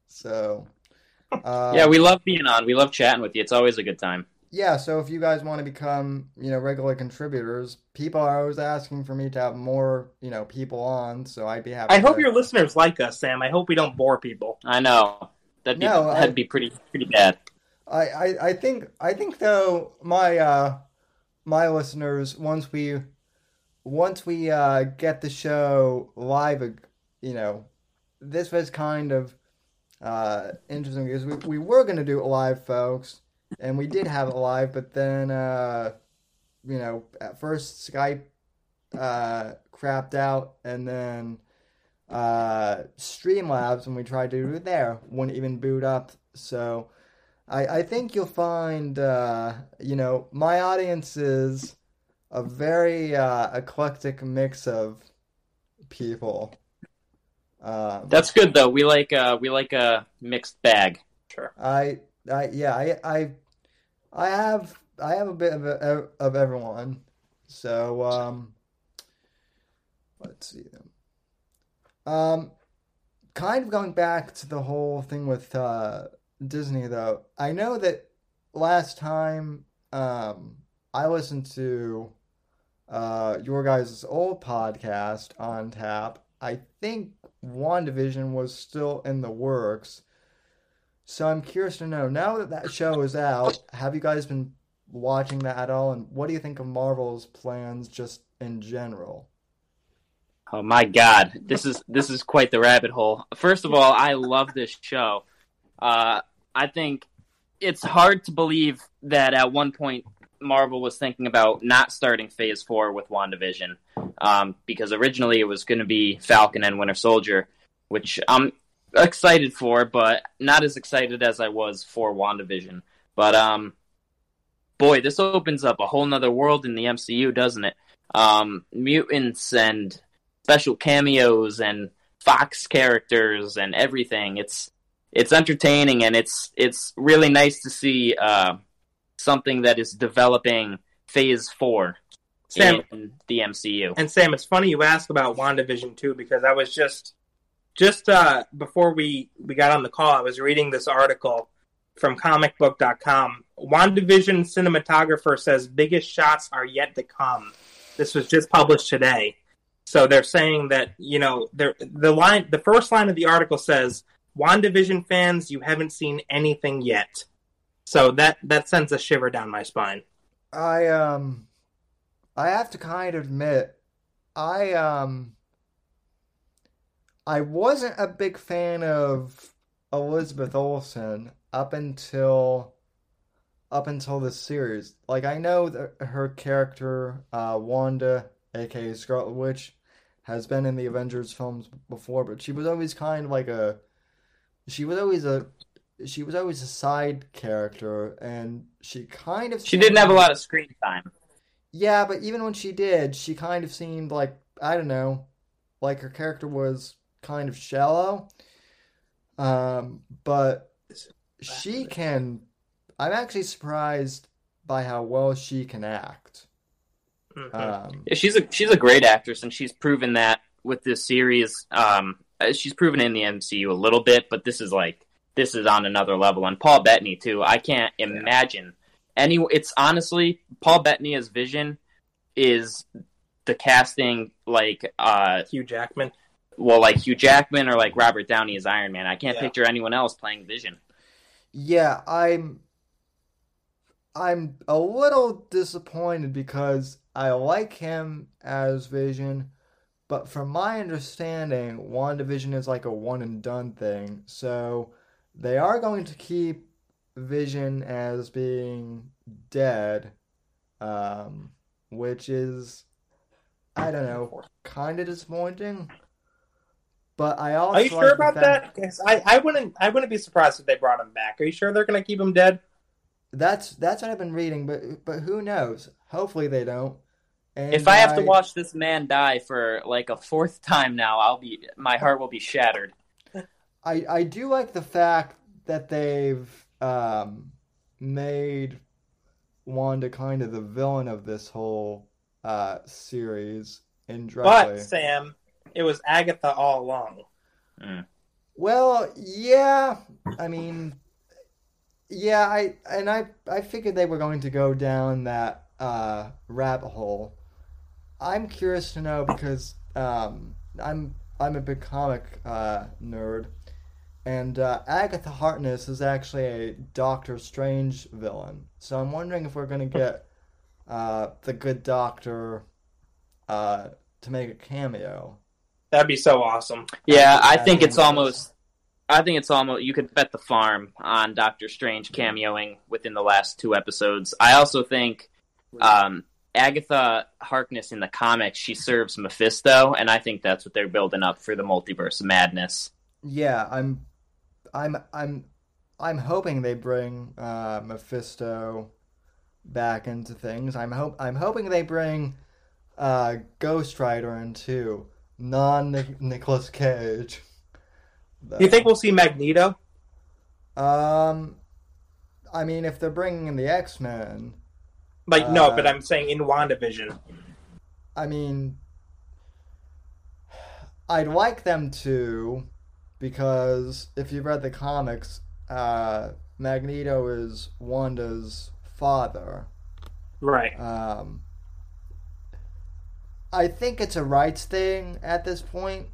Speaker 1: So uh,
Speaker 5: yeah, we love being on. We love chatting with you. It's always a good time.
Speaker 1: Yeah, so if you guys want to become, you know, regular contributors, people are always asking for me to have more, you know, people on, so I'd be happy.
Speaker 4: I hope your listeners like us, Sam. I hope we don't bore people.
Speaker 5: I know that'd be
Speaker 1: No,
Speaker 5: that'd be pretty pretty bad.
Speaker 1: I, I, I think I think though my uh my listeners once we once we uh get the show live you know this was kind of uh interesting because we, we were gonna do it live folks and we did have it live but then uh you know at first Skype uh crapped out and then uh Streamlabs when we tried to do it there wouldn't even boot up so I, I think you'll find, uh, you know, my audience is a very uh, eclectic mix of people. Um,
Speaker 5: That's good though. We like uh we like a mixed bag.
Speaker 4: Sure.
Speaker 1: I, I, yeah, I, I, I have, I have a bit of a, of everyone. So, um, let's see them. Um, kind of going back to the whole thing with uh, Disney, though. I know that last time um, I listened to uh, your guys' old podcast on tap. I think WandaVision was still in the works. So I'm curious to know now that that show is out, have you guys been watching that at all? And what do you think of Marvel's plans just in general?
Speaker 5: Oh my god, this is this is quite the rabbit hole. First of all, I love this show. Uh, I think it's hard to believe that at one point Marvel was thinking about not starting Phase Four with WandaVision, um, because originally it was going to be Falcon and Winter Soldier, which I'm excited for, but not as excited as I was for WandaVision. But um, boy, this opens up a whole nother world in the MCU, doesn't it? Um, mutants and special cameos and Fox characters and everything. It's it's entertaining and it's it's really nice to see uh, something that is developing Phase Four
Speaker 4: Sam,
Speaker 5: in the MCU.
Speaker 4: And Sam, it's funny you ask about WandaVision too, because I was just just uh, before we we got on the call, I was reading this article from comicbook.com. WandaVision cinematographer says biggest shots are yet to come. This was just published today. So they're saying that, you know, the line the first line of the article says, WandaVision fans, you haven't seen anything yet. So that that sends a shiver down my spine.
Speaker 1: I um I have to kind of admit I um I wasn't a big fan of Elizabeth Olsen up until up until this series. Like I know that her character uh Wanda aka Scarlet Witch has been in the Avengers films before, but she was always kind of like a she was always a she was always a side character and she kind of
Speaker 5: She didn't have a lot of screen time.
Speaker 1: yeah, but even when she did, she kind of seemed like I don't know, like her character was kind of shallow. Um, but she can. I'm actually surprised by how well she can act.
Speaker 4: Mhm.
Speaker 1: Um,
Speaker 5: Yeah, she's a she's a great actress, and she's proven that with this series. Um, uh, she's proven in the MCU a little bit, but this is like this is on another level. And Paul Bettany too. I can't imagine any. It's honestly Paul Bettany as Vision is the casting like uh
Speaker 4: Hugh Jackman.
Speaker 5: Well like Hugh Jackman or like Robert Downey as Iron Man. I can't
Speaker 4: Yeah.
Speaker 5: picture anyone else playing Vision.
Speaker 1: yeah, I'm. I'm a little disappointed because I like him as Vision, but from my understanding, WandaVision is like a one and done thing. So they are going to keep Vision as being dead, um, which is, I don't know, kind of disappointing. But I also
Speaker 4: Are you sure about
Speaker 1: fact-
Speaker 4: that? 'Cause I, I wouldn't I wouldn't be surprised if they brought him back. Are you sure they're gonna keep him dead?
Speaker 1: That's that's what I've been reading, but but who knows? Hopefully they don't. And
Speaker 5: if I have to watch this man die for like a fourth time now, I'll be my heart will be shattered.
Speaker 1: I I do like the fact that they've um, made Wanda kind of the villain of this whole uh, series indirectly.
Speaker 4: But Sam, it was Agatha all along.
Speaker 1: Well, yeah. I mean, Yeah, I and I I figured they were going to go down that uh, rabbit hole. I'm curious to know because um, I'm I'm a big comic uh, nerd, and uh, Agatha Harkness is actually a Doctor Strange villain. So I'm wondering if we're gonna get uh, the Good Doctor uh, to make a cameo.
Speaker 4: That'd be so awesome.
Speaker 5: Yeah, I think it's almost. I think it's almost. You could bet the farm on Doctor Strange cameoing within the last two episodes. I also think um, Agatha Harkness in the comics she serves Mephisto, and I think that's what they're building up for the multiverse madness.
Speaker 1: Yeah, I'm, I'm, I'm, I'm hoping they bring uh, Mephisto back into things. I'm hope I'm hoping they bring uh, Ghost Rider in too, non Nicolas Cage.
Speaker 4: Do you think we'll see Magneto?
Speaker 1: Um, I mean, if they're bringing in the X Men,
Speaker 4: Like no,
Speaker 1: Uh,
Speaker 4: but I'm saying in WandaVision.
Speaker 1: I mean, I'd like them to, because if you've read the comics, uh, Magneto is Wanda's father.
Speaker 4: Right.
Speaker 1: Um, I think it's a rights thing at this point.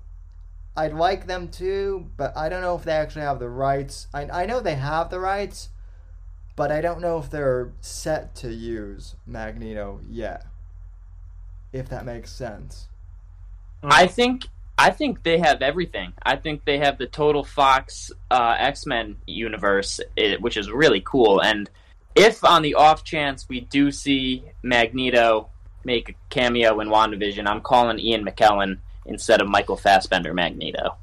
Speaker 1: I'd like them to, but I don't know if they actually have the rights. I, I know they have the rights, but I don't know if they're set to use Magneto yet. If that makes sense.
Speaker 5: I think. I think they have everything. I think they have the total Fox uh, X Men universe, which is really cool. And if on the off chance we do see Magneto make a cameo in WandaVision, I'm calling Ian McKellen instead of Michael Fassbender Magneto.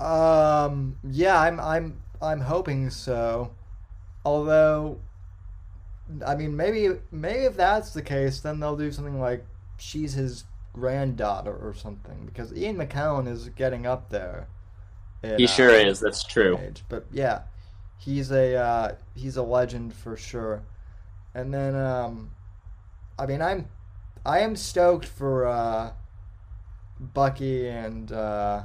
Speaker 1: Um, yeah, I'm I'm I'm hoping so. Although I mean maybe maybe if that's the case then they'll do something like she's his granddaughter or something because Ian McKellen is getting up there. in,
Speaker 5: He
Speaker 1: uh,
Speaker 5: sure is. That's true.
Speaker 1: age. But yeah, he's a uh, he's a legend for sure. And then um, I mean I'm I am stoked for uh, Bucky and uh,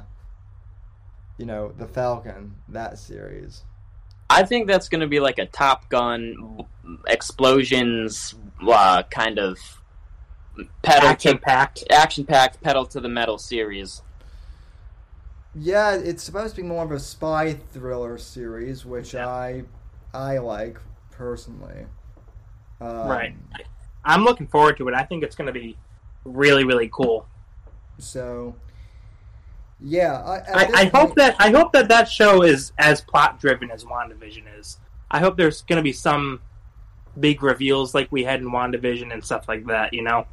Speaker 1: you know the Falcon that series.
Speaker 5: I think that's going to be like a Top Gun explosions uh, kind of pedal
Speaker 4: Action
Speaker 5: to
Speaker 4: packed.
Speaker 5: action packed pedal to the metal series.
Speaker 1: Yeah, it's supposed to be more of a spy thriller series, which
Speaker 4: Yeah.
Speaker 1: I I like personally. Um,
Speaker 4: Right. I'm looking forward to it. I think it's going to be really, really cool.
Speaker 1: So, yeah, I, at
Speaker 4: I,
Speaker 1: this
Speaker 4: I hope
Speaker 1: point-
Speaker 4: that I hope that that show is as plot driven as WandaVision is. I hope there's going to be some big reveals like we had in WandaVision and stuff like that. You know,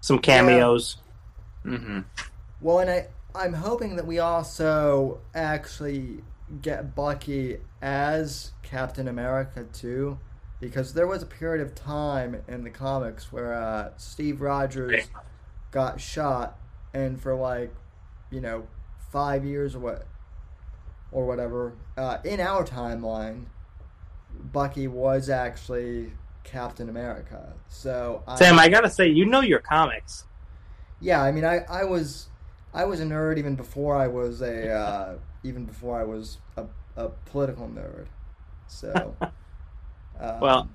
Speaker 4: some cameos.
Speaker 5: mm-hmm
Speaker 1: Well, and I I'm hoping that we also actually get Bucky as Captain America too, because there was a period of time in the comics where uh, Steve Rogers got shot, and for like, you know, five years or what, or whatever, uh, in our timeline, Bucky was actually Captain America. So I,
Speaker 4: Sam, I gotta say, you know your comics.
Speaker 1: yeah, I mean, I, I was I was a nerd even before I was a uh, even before I was a, a political nerd. So, um,
Speaker 4: Well-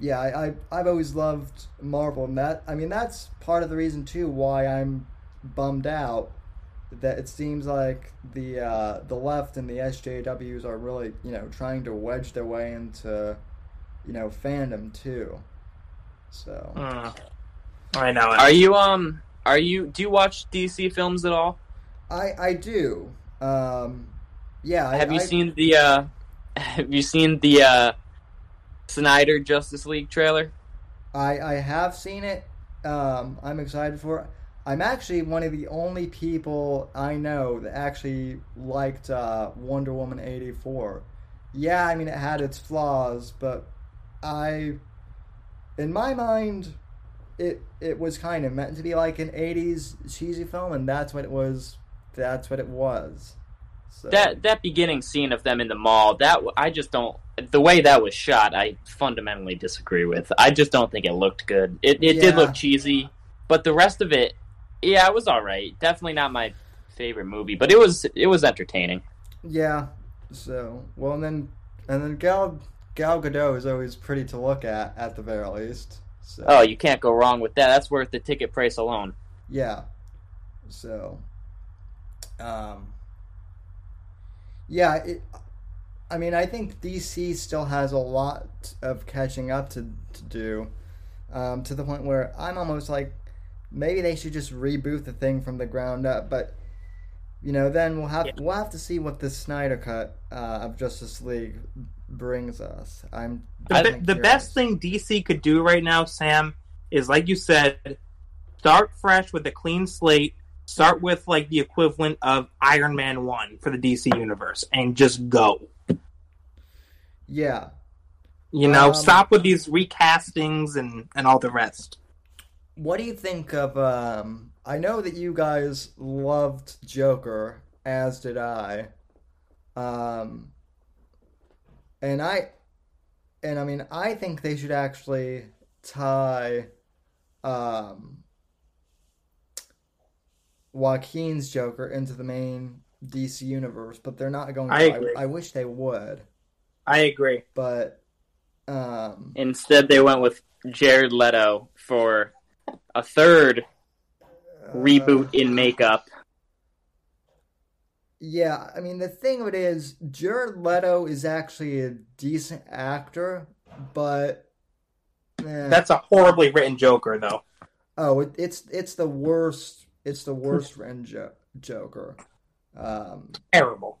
Speaker 1: yeah, I, I I've always loved Marvel, and that I mean that's part of the reason too why I'm bummed out that it seems like the uh, the left and the SJWs are really you know trying to wedge their way into you know fandom too. So.
Speaker 4: Mm. I know it.
Speaker 5: Are you um? Are you? Do you watch DC films at all?
Speaker 1: I I do. Um, yeah. I,
Speaker 5: have you
Speaker 1: I,
Speaker 5: seen the uh? Have you seen the uh? Snyder Justice League trailer?
Speaker 1: I I have seen it. Um, I'm excited for it. I'm actually one of the only people I know that actually liked uh, Wonder Woman 84. Yeah, I mean it had its flaws, but I, in my mind, it it was kind of meant to be like an 80s cheesy film, and that's what it was. That's what it was. So,
Speaker 5: That that beginning scene of them in the mall, that I just don't. The way that was shot, I fundamentally disagree with. I just don't think it looked good. It it did look cheesy, but the rest of it, yeah, it was all right. Definitely not my favorite movie, but it was it was entertaining.
Speaker 1: Yeah. So well, and then And then Gal Gal Gadot is always pretty to look at, at the very least. So,
Speaker 5: Oh, you can't go wrong with that. That's worth the ticket price alone.
Speaker 1: yeah. So, um, yeah. It, I mean, I think DC still has a lot of catching up to to do, um, to the point where I'm almost like, maybe they should just reboot the thing from the ground up. But you know, then we'll have
Speaker 4: Yeah.
Speaker 1: we'll have to see what the Snyder cut uh, of Justice League brings us. I'm
Speaker 4: The, the best thing DC could do right now, Sam, is like you said, start fresh with a clean slate. Start with like the equivalent of Iron Man one for the DC universe, and just go.
Speaker 1: Yeah.
Speaker 4: You know,
Speaker 1: Um,
Speaker 4: stop with these recastings and and all the rest.
Speaker 1: What do you think of? Um, I know that you guys loved Joker, as did I. Um, and I, and I mean, I think they should actually tie, um, Joaquin's Joker into the main DC universe, but they're not going to.
Speaker 4: I agree.
Speaker 1: I, wish they would,
Speaker 4: I agree.
Speaker 1: but, um,
Speaker 5: Instead, they went with Jared Leto for a third reboot in makeup.
Speaker 1: Yeah, I mean the thing of it is, Jared Leto is actually a decent actor, but eh.
Speaker 4: That's a horribly written Joker, though.
Speaker 1: oh, it, it's it's the worst. It's the worst written jo- Joker. Um,
Speaker 4: Terrible.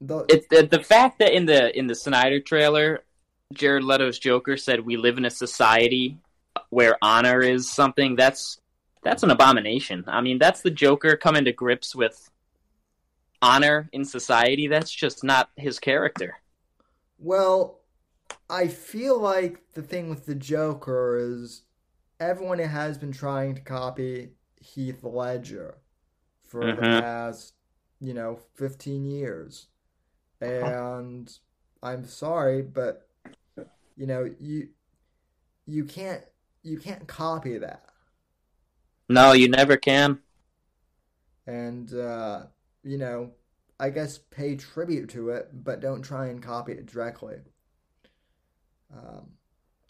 Speaker 1: the,
Speaker 5: It's the, the fact that in the in the Snyder trailer, Jared Leto's Joker said, "We live in a society where honor is something." That's that's an abomination. I mean, that's the Joker coming to grips with honor in society. That's just not his character.
Speaker 1: well, I feel like the thing with the Joker is everyone has been trying to copy Heath Ledger for the
Speaker 5: Mhm.
Speaker 1: past, you know, 15 years. And I'm sorry, but you know, you you can't you can't copy that.
Speaker 5: No, you never can.
Speaker 1: And uh, you know, I guess pay tribute to it, but don't try and copy it directly. Um,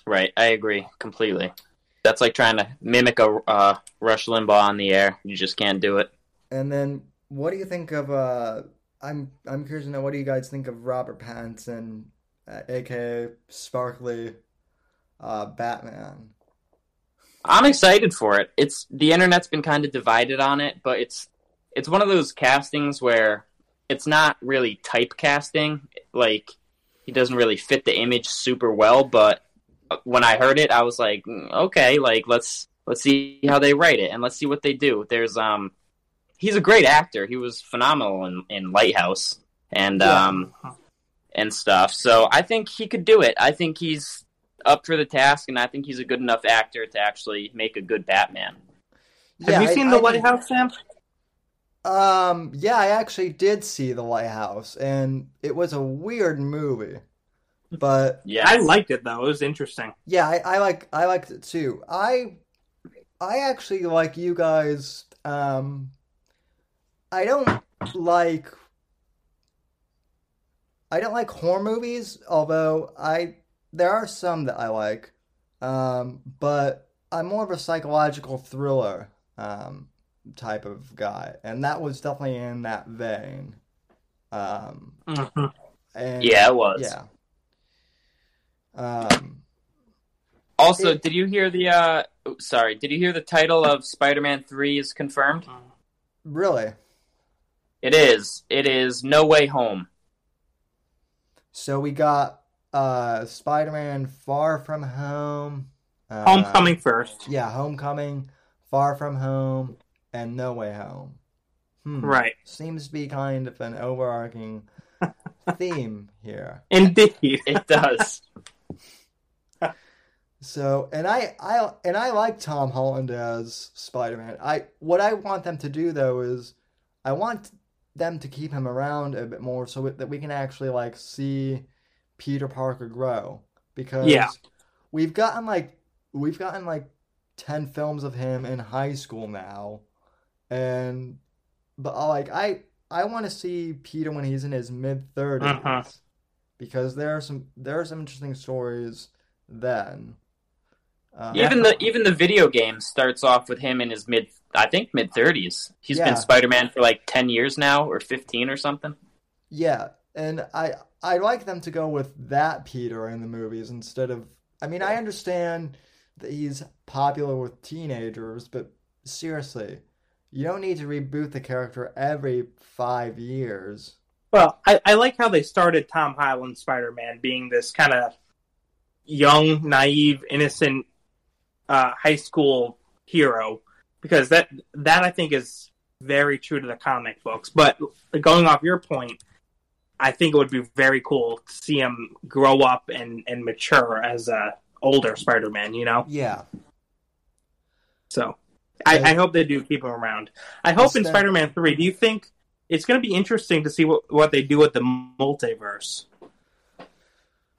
Speaker 5: Right, I agree completely. That's like trying to mimic a uh, Rush Limbaugh on the air. You just can't do it.
Speaker 1: And then, what do you think of? Uh, I'm I'm curious to know what do you guys think of Robert Pattinson, uh, aka Sparkly, uh, Batman?
Speaker 5: I'm excited for it. It's the internet's been kind of divided on it, but it's it's one of those castings where it's not really typecasting. Like he doesn't really fit the image super well, but when I heard it, I was like, "Mm, okay, like let's let's see how they write it and let's see what they do. There's um he's a great actor. He was phenomenal in, in Lighthouse and
Speaker 1: Yeah.
Speaker 5: um and stuff. So I think he could do it. I think he's up for the task, and I think he's a good enough actor to actually make a good Batman.
Speaker 4: Have you
Speaker 1: I-
Speaker 4: seen
Speaker 1: I
Speaker 4: the
Speaker 1: think-
Speaker 4: Lighthouse, Sam?
Speaker 1: Um, yeah, I actually did see The Lighthouse, and it was a weird movie. But
Speaker 5: Yeah,
Speaker 4: I liked it though. It was interesting.
Speaker 1: yeah, I, I like I liked it too. I I actually like you guys. Um, I don't like I don't like horror movies, although I there are some that I like. Um, but I'm more of a psychological thriller um, type of guy, and that was definitely in that vein. Um,
Speaker 4: Mhm.
Speaker 1: and
Speaker 5: yeah, it was.
Speaker 1: yeah. Um,
Speaker 5: Also,
Speaker 1: It-
Speaker 5: did you hear the? uh oh, Sorry, did you hear the title of Spider-Man Three is confirmed?
Speaker 1: really.
Speaker 5: It is. It is No Way Home.
Speaker 1: So we got uh Spider-Man Far From Home. Uh,
Speaker 4: Homecoming first,
Speaker 1: Yeah, Homecoming, Far From Home, and No Way Home. Hmm.
Speaker 4: right?
Speaker 1: Seems to be kind of an overarching theme here.
Speaker 4: Indeed.
Speaker 5: It does.
Speaker 1: So, and I, I, and I like Tom Holland as Spider-Man. I, what I want them to do though is, I want them to keep him around a bit more so that we can actually like see Peter Parker grow because
Speaker 4: Yeah.
Speaker 1: we've gotten like we've gotten like 10 films of him in high school now and but uh, like I I want to see Peter when he's in his mid 30s
Speaker 4: Uh-huh.
Speaker 1: because there are some there are some interesting stories then. Uh,
Speaker 5: Even the even the video game starts off with him in his mid, I think mid thirties. He's
Speaker 1: Yeah.
Speaker 5: been Spider Man for like ten years now, or fifteen or something.
Speaker 1: Yeah, and I I like them to go with that Peter in the movies instead of. I mean, I understand that he's popular with teenagers, but seriously, you don't need to reboot the character every five years.
Speaker 4: Well, I, I like how they started Tom Holland Spider Man being this kind of young, naive, innocent uh, high school hero because that that I think is very true to the comic books. But going off your point, I think it would be very cool to see him grow up and, and mature as a older Spider Man. You know,
Speaker 1: Yeah,
Speaker 4: so I, I hope they do keep him around. I hope in
Speaker 1: Instead-
Speaker 4: Spider Man Three. Do you think it's going to be interesting to see what what they do with the multiverse?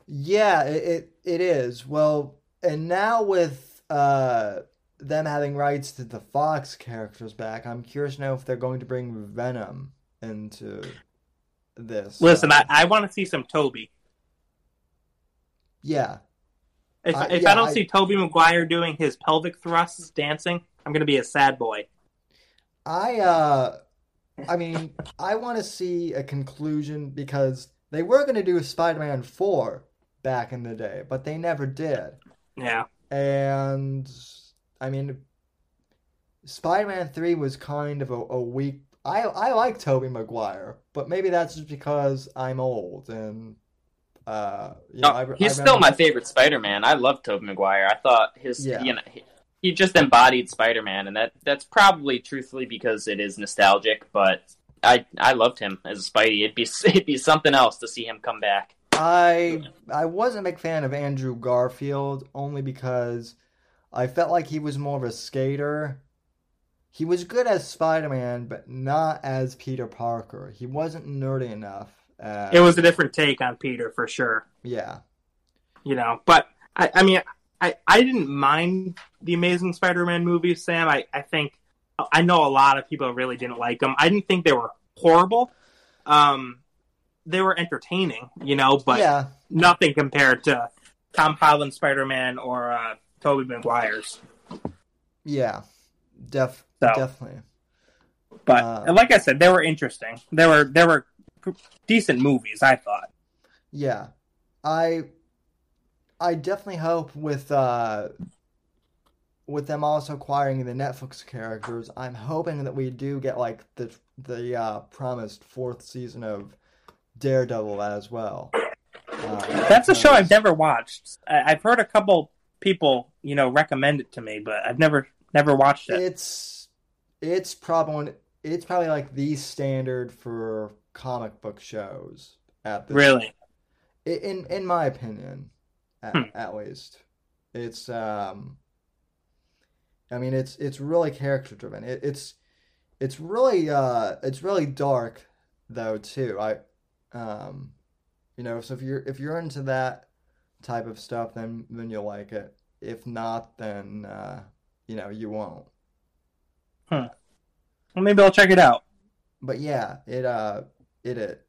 Speaker 1: yeah, it it, it is. Well, and now with uh them having rights to the Fox characters back, I'm curious to know if they're going to bring Venom into this.
Speaker 4: Listen,
Speaker 1: Uh,
Speaker 4: I, I want to see some Tobey.
Speaker 1: yeah.
Speaker 4: If,
Speaker 1: Uh,
Speaker 4: if
Speaker 1: yeah,
Speaker 4: I don't
Speaker 1: I-
Speaker 4: see Tobey Maguire doing his pelvic thrusts dancing, I'm going to be a sad boy.
Speaker 1: I uh I mean, I want to see a conclusion because they were going to do Spider-Man 4 back in the day, but they never did.
Speaker 4: Yeah.
Speaker 1: And I mean Spider-Man 3 was kind of a, a weak I I like Tobey Maguire, but maybe that's just because I'm old and uh you know, I,
Speaker 5: he's
Speaker 1: I
Speaker 5: still my favorite Spider Man. I love Tobey Maguire. I thought his
Speaker 1: Yeah.
Speaker 5: you know he, he just embodied Spider Man, and that that's probably truthfully because it is nostalgic. But I I loved him as a Spidey. It'd be it'd be something else to see him come back.
Speaker 1: I I wasn't a big fan of Andrew Garfield only because I felt like he was more of a skater. He was good as Spider-Man, but not as Peter Parker. He wasn't nerdy enough. As,
Speaker 4: It was a different take on Peter for sure.
Speaker 1: yeah,
Speaker 4: You know, but I, I mean, I, I didn't mind the Amazing Spider-Man movies, Sam. I, I think I know a lot of people really didn't like them. I didn't think they were horrible. Um, they were entertaining, you know, but
Speaker 1: yeah,
Speaker 4: nothing compared to Tom Holland Spider-Man or uh, Tobey Maguire's.
Speaker 1: yeah, def
Speaker 4: So.
Speaker 1: definitely.
Speaker 4: But
Speaker 1: Uh,
Speaker 4: like I said, they were interesting. They were they were decent movies. I thought.
Speaker 1: Yeah, I I definitely hope with uh with them also acquiring the Netflix characters, I'm hoping that we do get like the the uh, promised fourth season of Daredevil as well. Uh,
Speaker 4: That's a show I've never watched. I, I've heard a couple people, you know, recommend it to me, but I've never never watched it.
Speaker 1: It's it's probably it's probably like the standard for comic book shows at this
Speaker 4: Really?
Speaker 1: in in my opinion at,
Speaker 4: Hmm.
Speaker 1: at least it's um i mean it's it's really character driven it, it's it's really uh it's really dark though too i um you know so if you're if you're into that type of stuff then then you'll like it if not then uh you know you won't
Speaker 4: Well, maybe I'll check it out.
Speaker 1: but yeah, it uh it it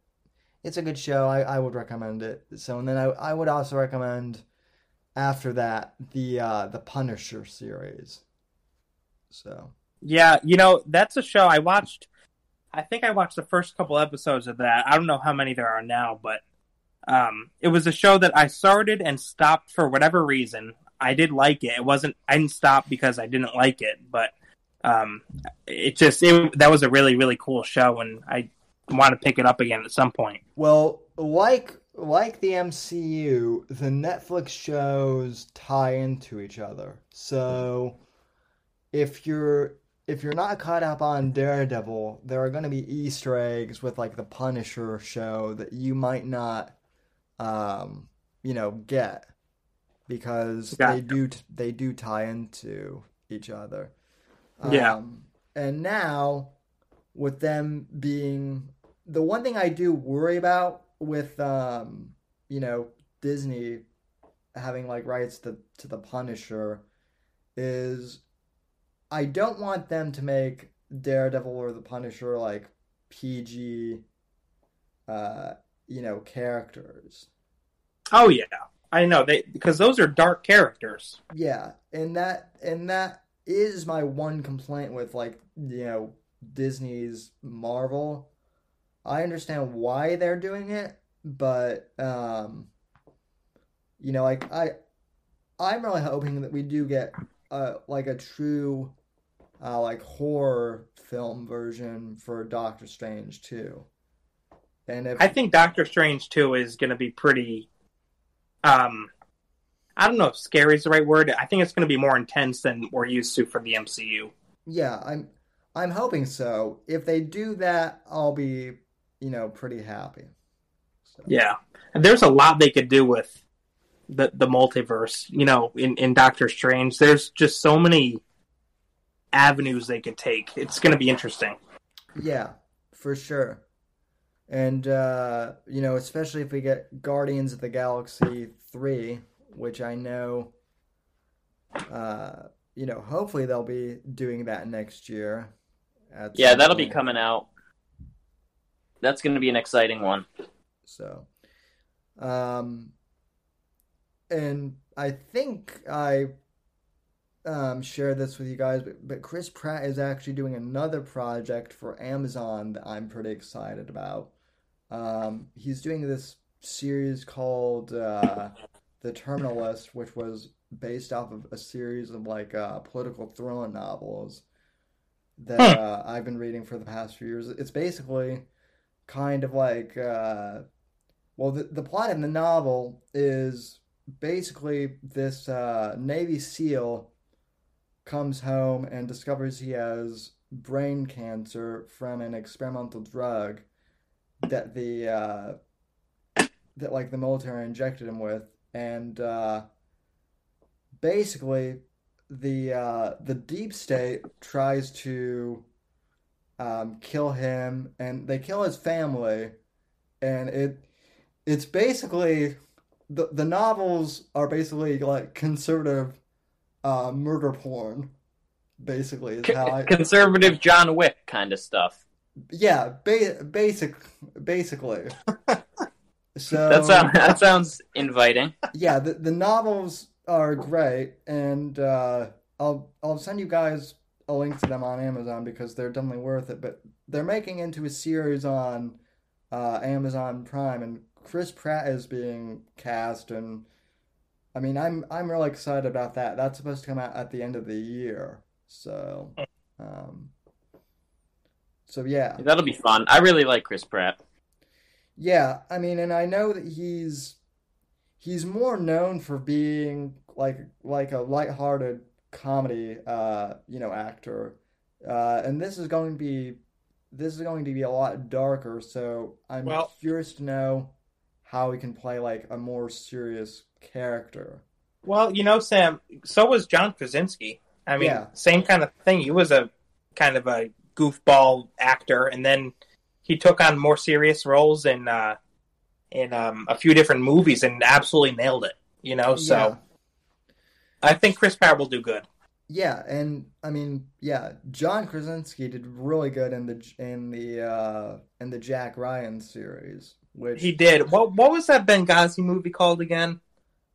Speaker 1: it's a good show. I, I would recommend it. So and then I I would also recommend after that the uh the Punisher series. So
Speaker 4: Yeah, you know, that's a show I watched. I think I watched the first couple episodes of that. I don't know how many there are now, but um, it was a show that I started and stopped for whatever reason. I did like it. It wasn't. I didn't stop because I didn't like it, but um, it just it, that was a really really cool show, and I want to pick it up again at some point.
Speaker 1: well, like like the MCU, the Netflix shows tie into each other. So if you're if you're not caught up on Daredevil, there are going to be Easter eggs with like the Punisher show that you might not, um, you know, get because they
Speaker 4: Gotcha.
Speaker 1: do they do tie into each other.
Speaker 4: Yeah.
Speaker 1: Um, and now with them being the one thing I do worry about with um, you know, Disney having like rights to to the Punisher is I don't want them to make Daredevil or the Punisher like PG uh you know characters
Speaker 4: Oh yeah, I know they because those are dark characters.
Speaker 1: Yeah, and that and that is my one complaint with like you know Disney's Marvel. I understand why they're doing it, but um, you know, like I, I'm really hoping that we do get uh like a true, uh, like horror film version for Doctor Strange too. And if
Speaker 4: I think Doctor Strange two is going to be pretty. Um, I don't know if scary is the right word. I think it's going to be more intense than we're used to for the MCU.
Speaker 1: Yeah, I'm I'm hoping so. If they do that, I'll be, you know, pretty happy. So,
Speaker 4: Yeah, and there's a lot they could do with the the multiverse. You know, in in Doctor Strange, there's just so many avenues they could take. It's going to be interesting.
Speaker 1: Yeah, for sure. And uh, you know, especially if we get Guardians of the Galaxy 3, which I know uh, you know, hopefully they'll be doing that next year.
Speaker 5: Yeah, that'll be coming out. That's going to be an exciting one.
Speaker 1: So, um, and I think I um, shared this with you guys, but, but Chris Pratt is actually doing another project for Amazon that I'm pretty excited about. Um, he's doing this series called uh, The Terminal List, which was based off of a series of like uh, political thriller novels that uh, I've been reading for the past few years. It's basically kind of like uh, well, the, the plot in the novel is basically this uh, Navy SEAL comes home and discovers he has brain cancer from an experimental drug that the uh, that like the military injected him with, and uh, basically the uh, the deep state tries to um, kill him, and they kill his family, and it it's basically the the novels are basically like conservative uh, murder porn. Basically, is how I
Speaker 5: Conservative John Wick kind of stuff.
Speaker 1: yeah, ba- basic basically. So
Speaker 5: That sounds that sounds inviting.
Speaker 1: yeah, the the novels are great, and uh, I'll I'll send you guys a link to them on Amazon because they're definitely worth it. But they're making into a series on uh, Amazon Prime, and Chris Pratt is being cast, and I mean, I'm I'm really excited about that. That's supposed to come out at the end of the year, so um, so yeah.
Speaker 5: That'll be fun. I really like Chris Pratt.
Speaker 1: Yeah, I mean, and I know that he's he's more known for being like like a lighthearted comedy uh, you know, actor. Uh, and this is going to be this is going to be a lot darker, so I'm
Speaker 4: Well-
Speaker 1: curious to know how he can play like a more serious character.
Speaker 4: Well, you know, Sam. So was John Krasinski. I mean,
Speaker 1: Yeah.
Speaker 4: same kind of thing. He was a kind of a goofball actor, and then he took on more serious roles in uh, in um, a few different movies and absolutely nailed it. You know, so
Speaker 1: Yeah.
Speaker 4: I think Chris Pratt will do good.
Speaker 1: Yeah, and I mean, yeah, John Krasinski did really good in the in the uh in the Jack Ryan series, which
Speaker 4: He did. What what was that Benghazi movie called again?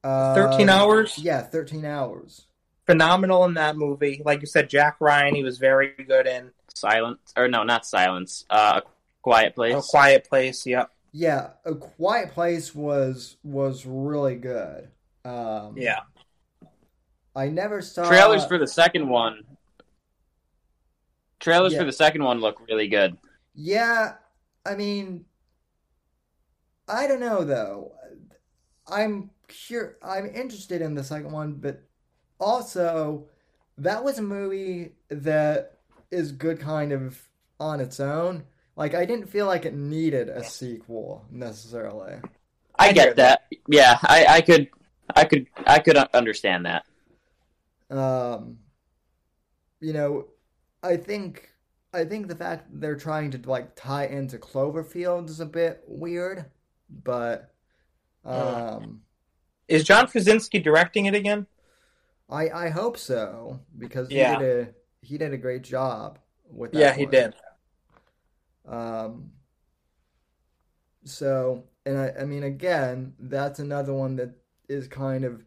Speaker 1: uh,
Speaker 4: 13 hours?
Speaker 1: Yeah, 13 hours.
Speaker 4: Phenomenal in that movie. Like you said, Jack Ryan. He was very good in
Speaker 5: Silence or no, not silence. Uh, Quiet Place.
Speaker 4: A Quiet Place. Yep.
Speaker 1: Yeah, A Quiet Place was was really good. Um,
Speaker 4: Yeah.
Speaker 1: I never saw
Speaker 5: Trailers for the second one. Trailers
Speaker 1: Yeah.
Speaker 5: for the second one look really good.
Speaker 1: Yeah, I mean, I don't know though. I'm cur- I'm interested in the second one, but also that was a movie that is good kind of on its own. Like I didn't feel like it needed a sequel necessarily.
Speaker 5: I,
Speaker 4: I
Speaker 5: get that. Yeah, I, I could, I could, I could understand that.
Speaker 1: Um, you know, I think I think the fact they're trying to like tie into Cloverfield is a bit weird, but um,
Speaker 4: Is John Krasinski directing it again?
Speaker 1: I I hope so because he
Speaker 4: Yeah.
Speaker 1: did a he did a great job with that
Speaker 4: Yeah, he did.
Speaker 1: Um, so and I, I mean, again, that's another one that is kind of.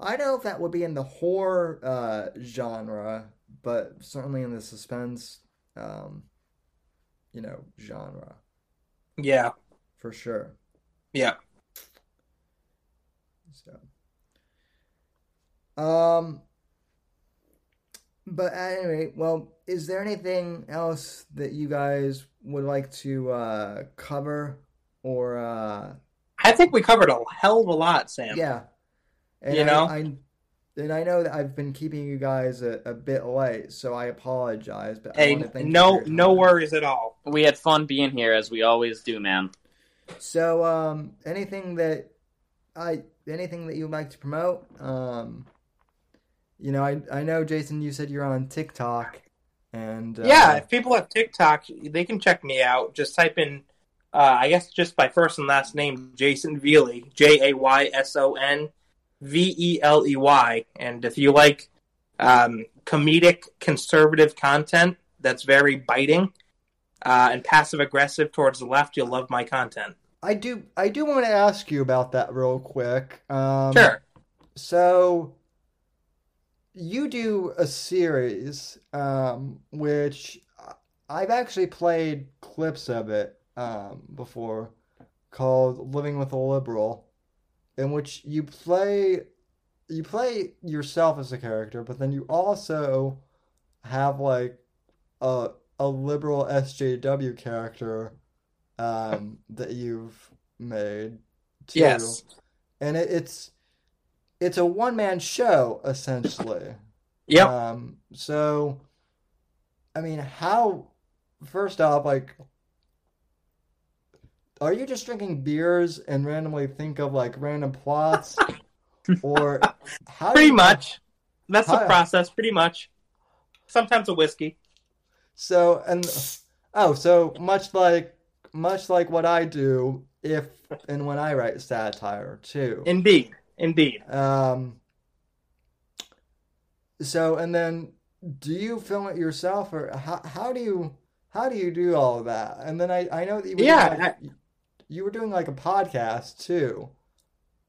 Speaker 1: I don't know if that would be in the horror uh, genre, but certainly in the suspense, um, you know, genre
Speaker 4: Yeah.
Speaker 1: for sure.
Speaker 4: Yeah.
Speaker 1: So, um, but anyway, well, is there anything else that you guys would like to uh, cover or uh,
Speaker 4: I think we covered a hell of a lot, Sam.
Speaker 1: yeah? And
Speaker 4: You
Speaker 1: I-
Speaker 4: know?
Speaker 1: I, and I know that I've been keeping you guys a, a bit late, so I apologize. But I
Speaker 4: Hey,
Speaker 1: want to thank
Speaker 4: no,
Speaker 1: for
Speaker 4: no worries at all.
Speaker 5: We had fun being here as we always do, man.
Speaker 1: So, um, anything that I anything that you'd like to promote? Um, you know, I I know Jayson, you said you're on TikTok, and uh,
Speaker 4: Yeah, if people have TikTok, they can check me out. Just type in, uh, I guess, just my first and last name, Jayson Veley, J A Y S O N V E L E Y. And if you like um, comedic, conservative content that's very biting uh, and passive aggressive towards the left, you'll love my content.
Speaker 1: I do I do want to ask you about that real quick. Um,
Speaker 4: Sure.
Speaker 1: So you do a series, um, which I've actually played clips of it um, before, called "Living with a Liberal," in which you play you play yourself as a character, but then you also have like a a liberal SJW character um, that you've made. Too
Speaker 4: Yes.
Speaker 1: and it, it's it's a one man show essentially.
Speaker 4: Yep.
Speaker 1: Um, so, I mean, how? First off, like, are you just drinking beers and randomly think of like random plots, or how?
Speaker 4: pretty
Speaker 1: you-
Speaker 4: much. That's the process, pretty much. Sometimes a whiskey.
Speaker 1: So and oh, so much like much like what I do if and when I write satire too.
Speaker 4: Indeed. Indeed.
Speaker 1: Um, so and then do you film it yourself or how how do you how do you do all of that? And then I I know that you were
Speaker 4: Yeah,
Speaker 1: doing like, you were doing like a podcast too.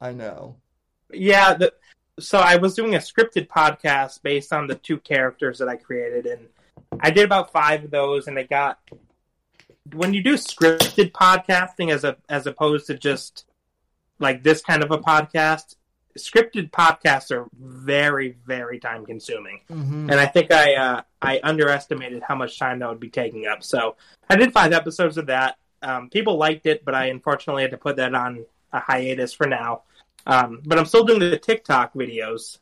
Speaker 1: I know.
Speaker 4: Yeah, the, so I was doing a scripted podcast based on the two characters that I created, and I did about five of those, and it got. When you do scripted podcasting as a as opposed to just like this kind of a podcast, scripted podcasts are very very time consuming,
Speaker 1: Mm-hmm.
Speaker 4: and I think I uh, I underestimated how much time that would be taking up. So I did five episodes of that. Um, people liked it, but I unfortunately had to put that on a hiatus for now. Um, but I'm still doing the TikTok videos,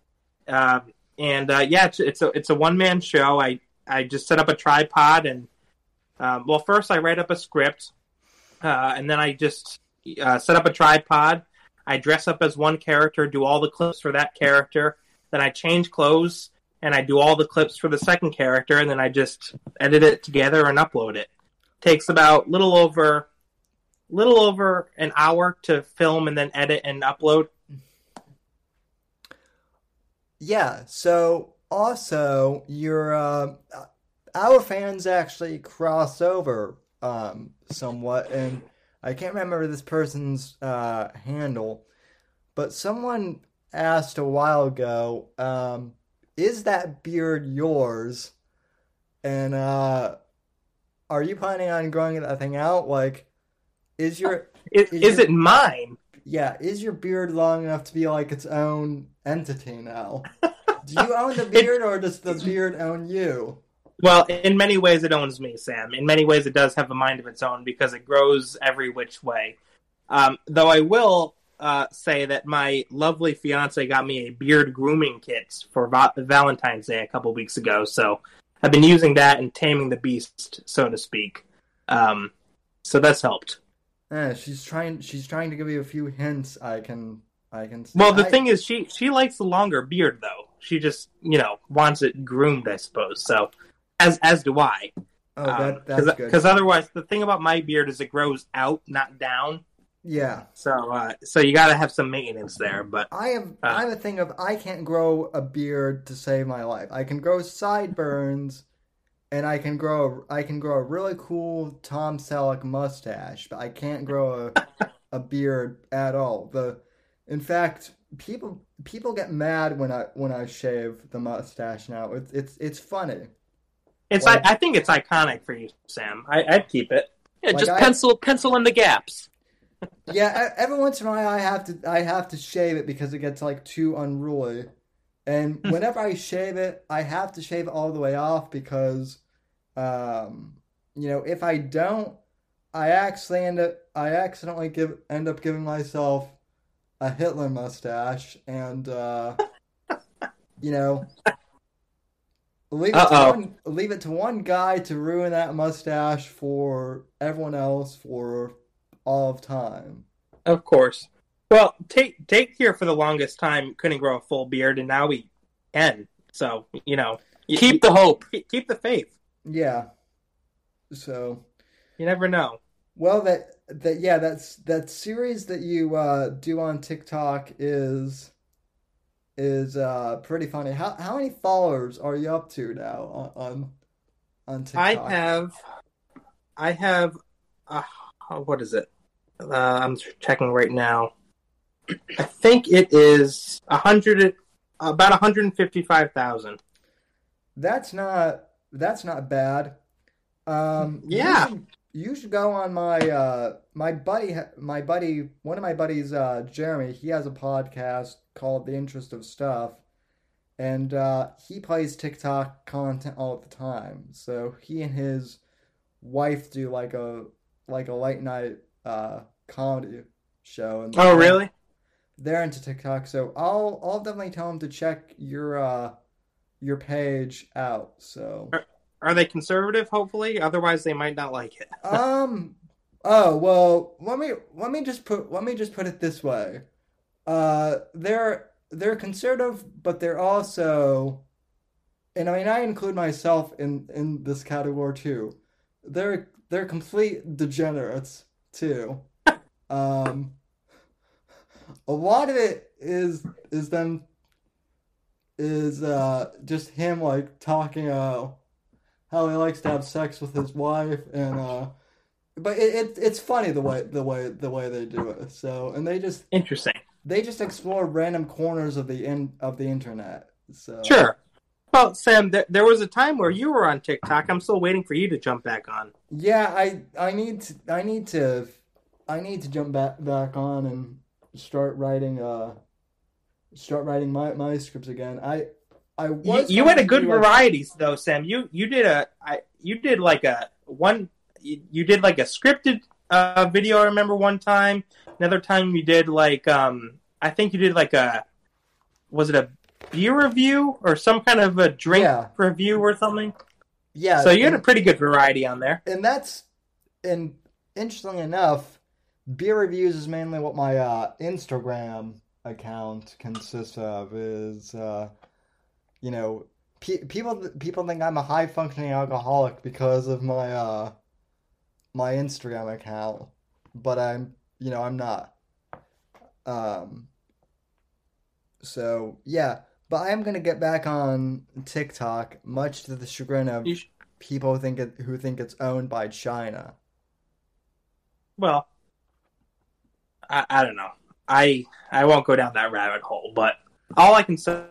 Speaker 4: um, and uh, yeah, it's, it's a it's a one man show. I I just set up a tripod and um, well, first I write up a script, uh, and then I just uh, set up a tripod. I dress up as one character, do all the clips for that character. Then I change clothes and I do all the clips for the second character, and then I just edit it together and upload it. Takes about little over little over an hour to film and then edit and upload.
Speaker 1: Yeah, so also your uh, our fans actually cross over um, somewhat, and I can't remember this person's uh, handle, but someone asked a while ago, um, "Is that beard yours?" And uh, are you planning on growing that thing out? Like, is your
Speaker 4: Is,
Speaker 1: Is
Speaker 4: is
Speaker 1: your-
Speaker 4: it mine?
Speaker 1: yeah, is your beard long enough to be like its own entity now? Do you own the beard or does the beard own you?
Speaker 4: Well, in many ways, it owns me, Sam. In many ways, it does have a mind of its own because it grows every which way. Um, though I will uh, say that my lovely fiance got me a beard grooming kit for va- Valentine's Day a couple weeks ago. So I've been using that and taming the beast, so to speak. Um, so that's helped.
Speaker 1: Eh, she's trying she's trying to give you a few hints I can I can.
Speaker 4: Well, the
Speaker 1: I-
Speaker 4: thing is, she she likes the longer beard, though. She just you know wants it groomed, I suppose. So as as do I.
Speaker 1: Oh, that that's good.
Speaker 4: Because otherwise, the thing about my beard is it grows out, not down.
Speaker 1: Yeah.
Speaker 4: So, uh, so you got to have some maintenance there. But
Speaker 1: I have
Speaker 4: Uh.
Speaker 1: I have a thing of I can't grow a beard to save my life. I can grow sideburns and I can grow I can grow a really cool Tom Selleck mustache, but I can't grow a a beard at all. The in fact, people people get mad when I when I shave the mustache now. It's it's it's funny.
Speaker 4: It's
Speaker 1: Like-
Speaker 4: I, I think it's iconic for you, Sam. I, I'd keep it.
Speaker 5: Yeah,
Speaker 1: Like
Speaker 5: just
Speaker 1: I-
Speaker 5: pencil pencil in the gaps.
Speaker 1: Yeah, every once in a while I have to I have to shave it because it gets like too unruly. And whenever I shave it, I have to shave it all the way off because um you know, if I don't I accidentally end up I accidentally give end up giving myself a Hitler mustache and uh you know leave it to one leave it to one guy to ruin that mustache for everyone else for all of time.
Speaker 4: Of course. Well, take Tate here for the longest time couldn't grow a full beard, and now he can. So you know,
Speaker 5: Keep the hope.
Speaker 4: keep the faith.
Speaker 1: Yeah. So,
Speaker 4: You never know.
Speaker 1: well, that that yeah, that's that series that you uh, do on TikTok is is uh, pretty funny. How how many followers are you up to now on on, on
Speaker 4: I have, I have, uh, what is it? Uh, I'm checking right now. I think it is a hundred, about 155,000.
Speaker 1: That's not that's not bad. Um,
Speaker 4: Yeah.
Speaker 1: You should, you should go on my uh my buddy my buddy one of my buddies uh Jeremy he has a podcast called The Interest of Stuff and uh he plays TikTok content all the time. So he and his wife do like a like a late night uh comedy show and
Speaker 4: Oh, really?
Speaker 1: they're into TikTok, so I'll I'll definitely tell him to check your uh your page out. So
Speaker 4: Are they conservative? Hopefully, otherwise they might not like it.
Speaker 1: um oh well let me let me just put let me just put it this way. Uh they're they're conservative, but they're also and I mean I include myself in in this category too. They're they're complete degenerates too. Um a lot of it is is them is uh just him like talking uh how he likes to have sex with his wife and uh but it, it it's funny the way the way the way they do it so and they just
Speaker 4: Interesting.
Speaker 1: they just explore random corners of the in of the internet so
Speaker 4: Sure. Well, Sam, there, there was a time where you were on TikTok. I'm still waiting for you to jump back on.
Speaker 1: yeah i i need to i need to i need to jump back back on and start writing uh start writing my my scripts again i i
Speaker 4: You,
Speaker 1: was
Speaker 4: you
Speaker 1: going
Speaker 4: had a good
Speaker 1: do, like-
Speaker 4: though, Sam. You you did a I, you did like a one you, you did like a scripted uh, video. I remember one time. Another time you did like um I think you did like a was it a beer review or some kind of a drink
Speaker 1: Yeah.
Speaker 4: review or something.
Speaker 1: yeah
Speaker 4: So you had a pretty good variety on there.
Speaker 1: and that's and interestingly enough, beer reviews is mainly what my uh, Instagram account consists of. Is uh, you know, pe- people people think I'm a high functioning alcoholic because of my uh, my Instagram account, but I'm you know I'm not. Um. So yeah, but I am gonna get back on TikTok, much to the chagrin of
Speaker 4: sh-
Speaker 1: people think it who think it's owned by China.
Speaker 4: well, I, I don't know. I I won't go down that rabbit hole, but all I can say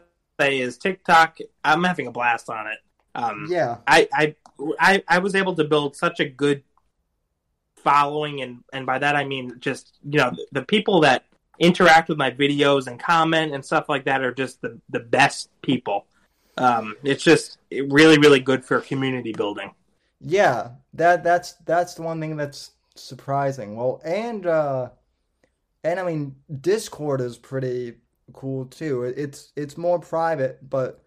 Speaker 4: is TikTok. I'm having a blast on it. Um,
Speaker 1: Yeah,
Speaker 4: I, I I I was able to build such a good following, and and by that I mean just you know the, the people that interact with my videos and comment and stuff like that are just the the best people. Um, it's just really really good for community building.
Speaker 1: yeah. That that's that's the one thing that's surprising. Well, and uh, and I mean Discord is pretty cool too. It's it's more private, but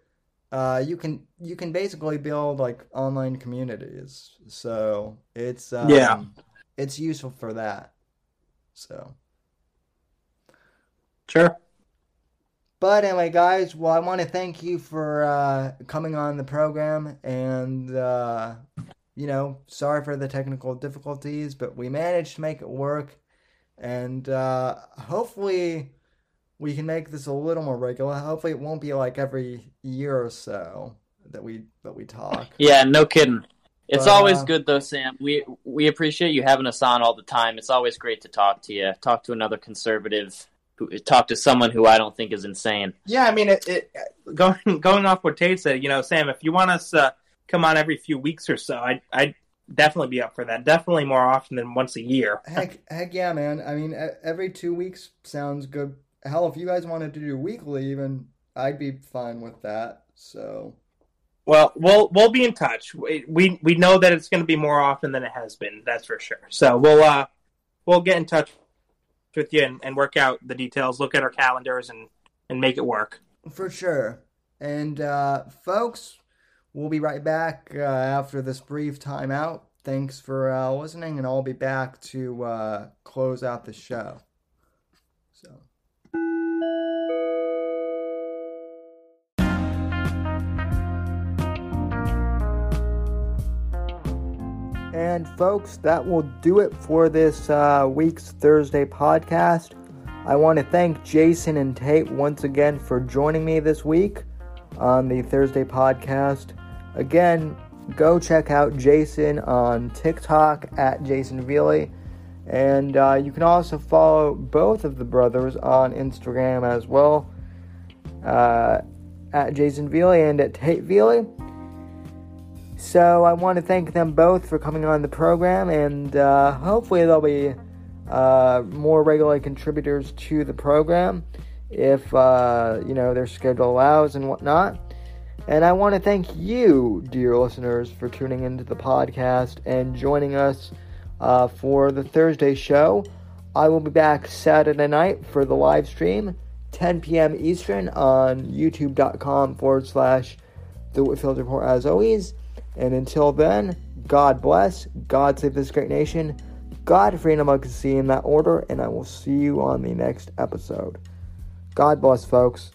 Speaker 1: uh, you can you can basically build like online communities. So it's um,
Speaker 4: Yeah.
Speaker 1: it's useful for that. So.
Speaker 4: Sure.
Speaker 1: But anyway, guys, well, I want to thank you for uh, coming on the program, and uh, you know, sorry for the technical difficulties, but we managed to make it work, and uh, hopefully, we can make this a little more regular. Hopefully, it won't be like every year or so that we that we talk.
Speaker 5: Yeah, no kidding. It's
Speaker 1: But,
Speaker 5: always
Speaker 1: uh,
Speaker 5: good though, Sam. We we appreciate you having us on all the time. It's always great to talk to you. Talk to another conservative. Who, talk to someone who I don't think is insane.
Speaker 4: Yeah, I mean, it, it, going going off what Tate said, you know, Sam, if you want us uh, come on every few weeks or so, I I'd definitely be up for that. Definitely more often than once a year.
Speaker 1: Heck, heck yeah, man. I mean, e- every two weeks sounds good. Hell, if you guys wanted to do weekly, even I'd be fine with that. So,
Speaker 4: Well, we'll we'll be in touch. We we, we know that it's going to be more often than it has been. That's for sure. So we'll uh we'll get in touch with you and, and work out the details. Look at our calendars and and make it work.
Speaker 1: for sure. And, uh, folks, we'll be right back uh, after this brief timeout. Thanks for uh, listening, and I'll be back to uh, close out the show. And folks, that will do it for this uh, week's Thursday podcast. I want to thank Jayson and Tate once again for joining me this week on the Thursday podcast. Again, go check out Jayson on TikTok at Jayson Veley. And uh, you can also follow both of the brothers on Instagram as well uh, at Jayson Veley and at Tate Veley. So I want to thank them both for coming on the program, and uh, hopefully they'll be uh, more regular contributors to the program if uh, you know their schedule allows and whatnot. And I want to thank you, dear listeners, for tuning into the podcast and joining us uh, for the Thursday show. I will be back Saturday night for the live stream, 10 p.m. Eastern on youtube.com forward slash the Whitfield Report as always. And until then, God bless, God save this great nation, God free and democracy in that order, and I will see you on the next episode. God bless, folks.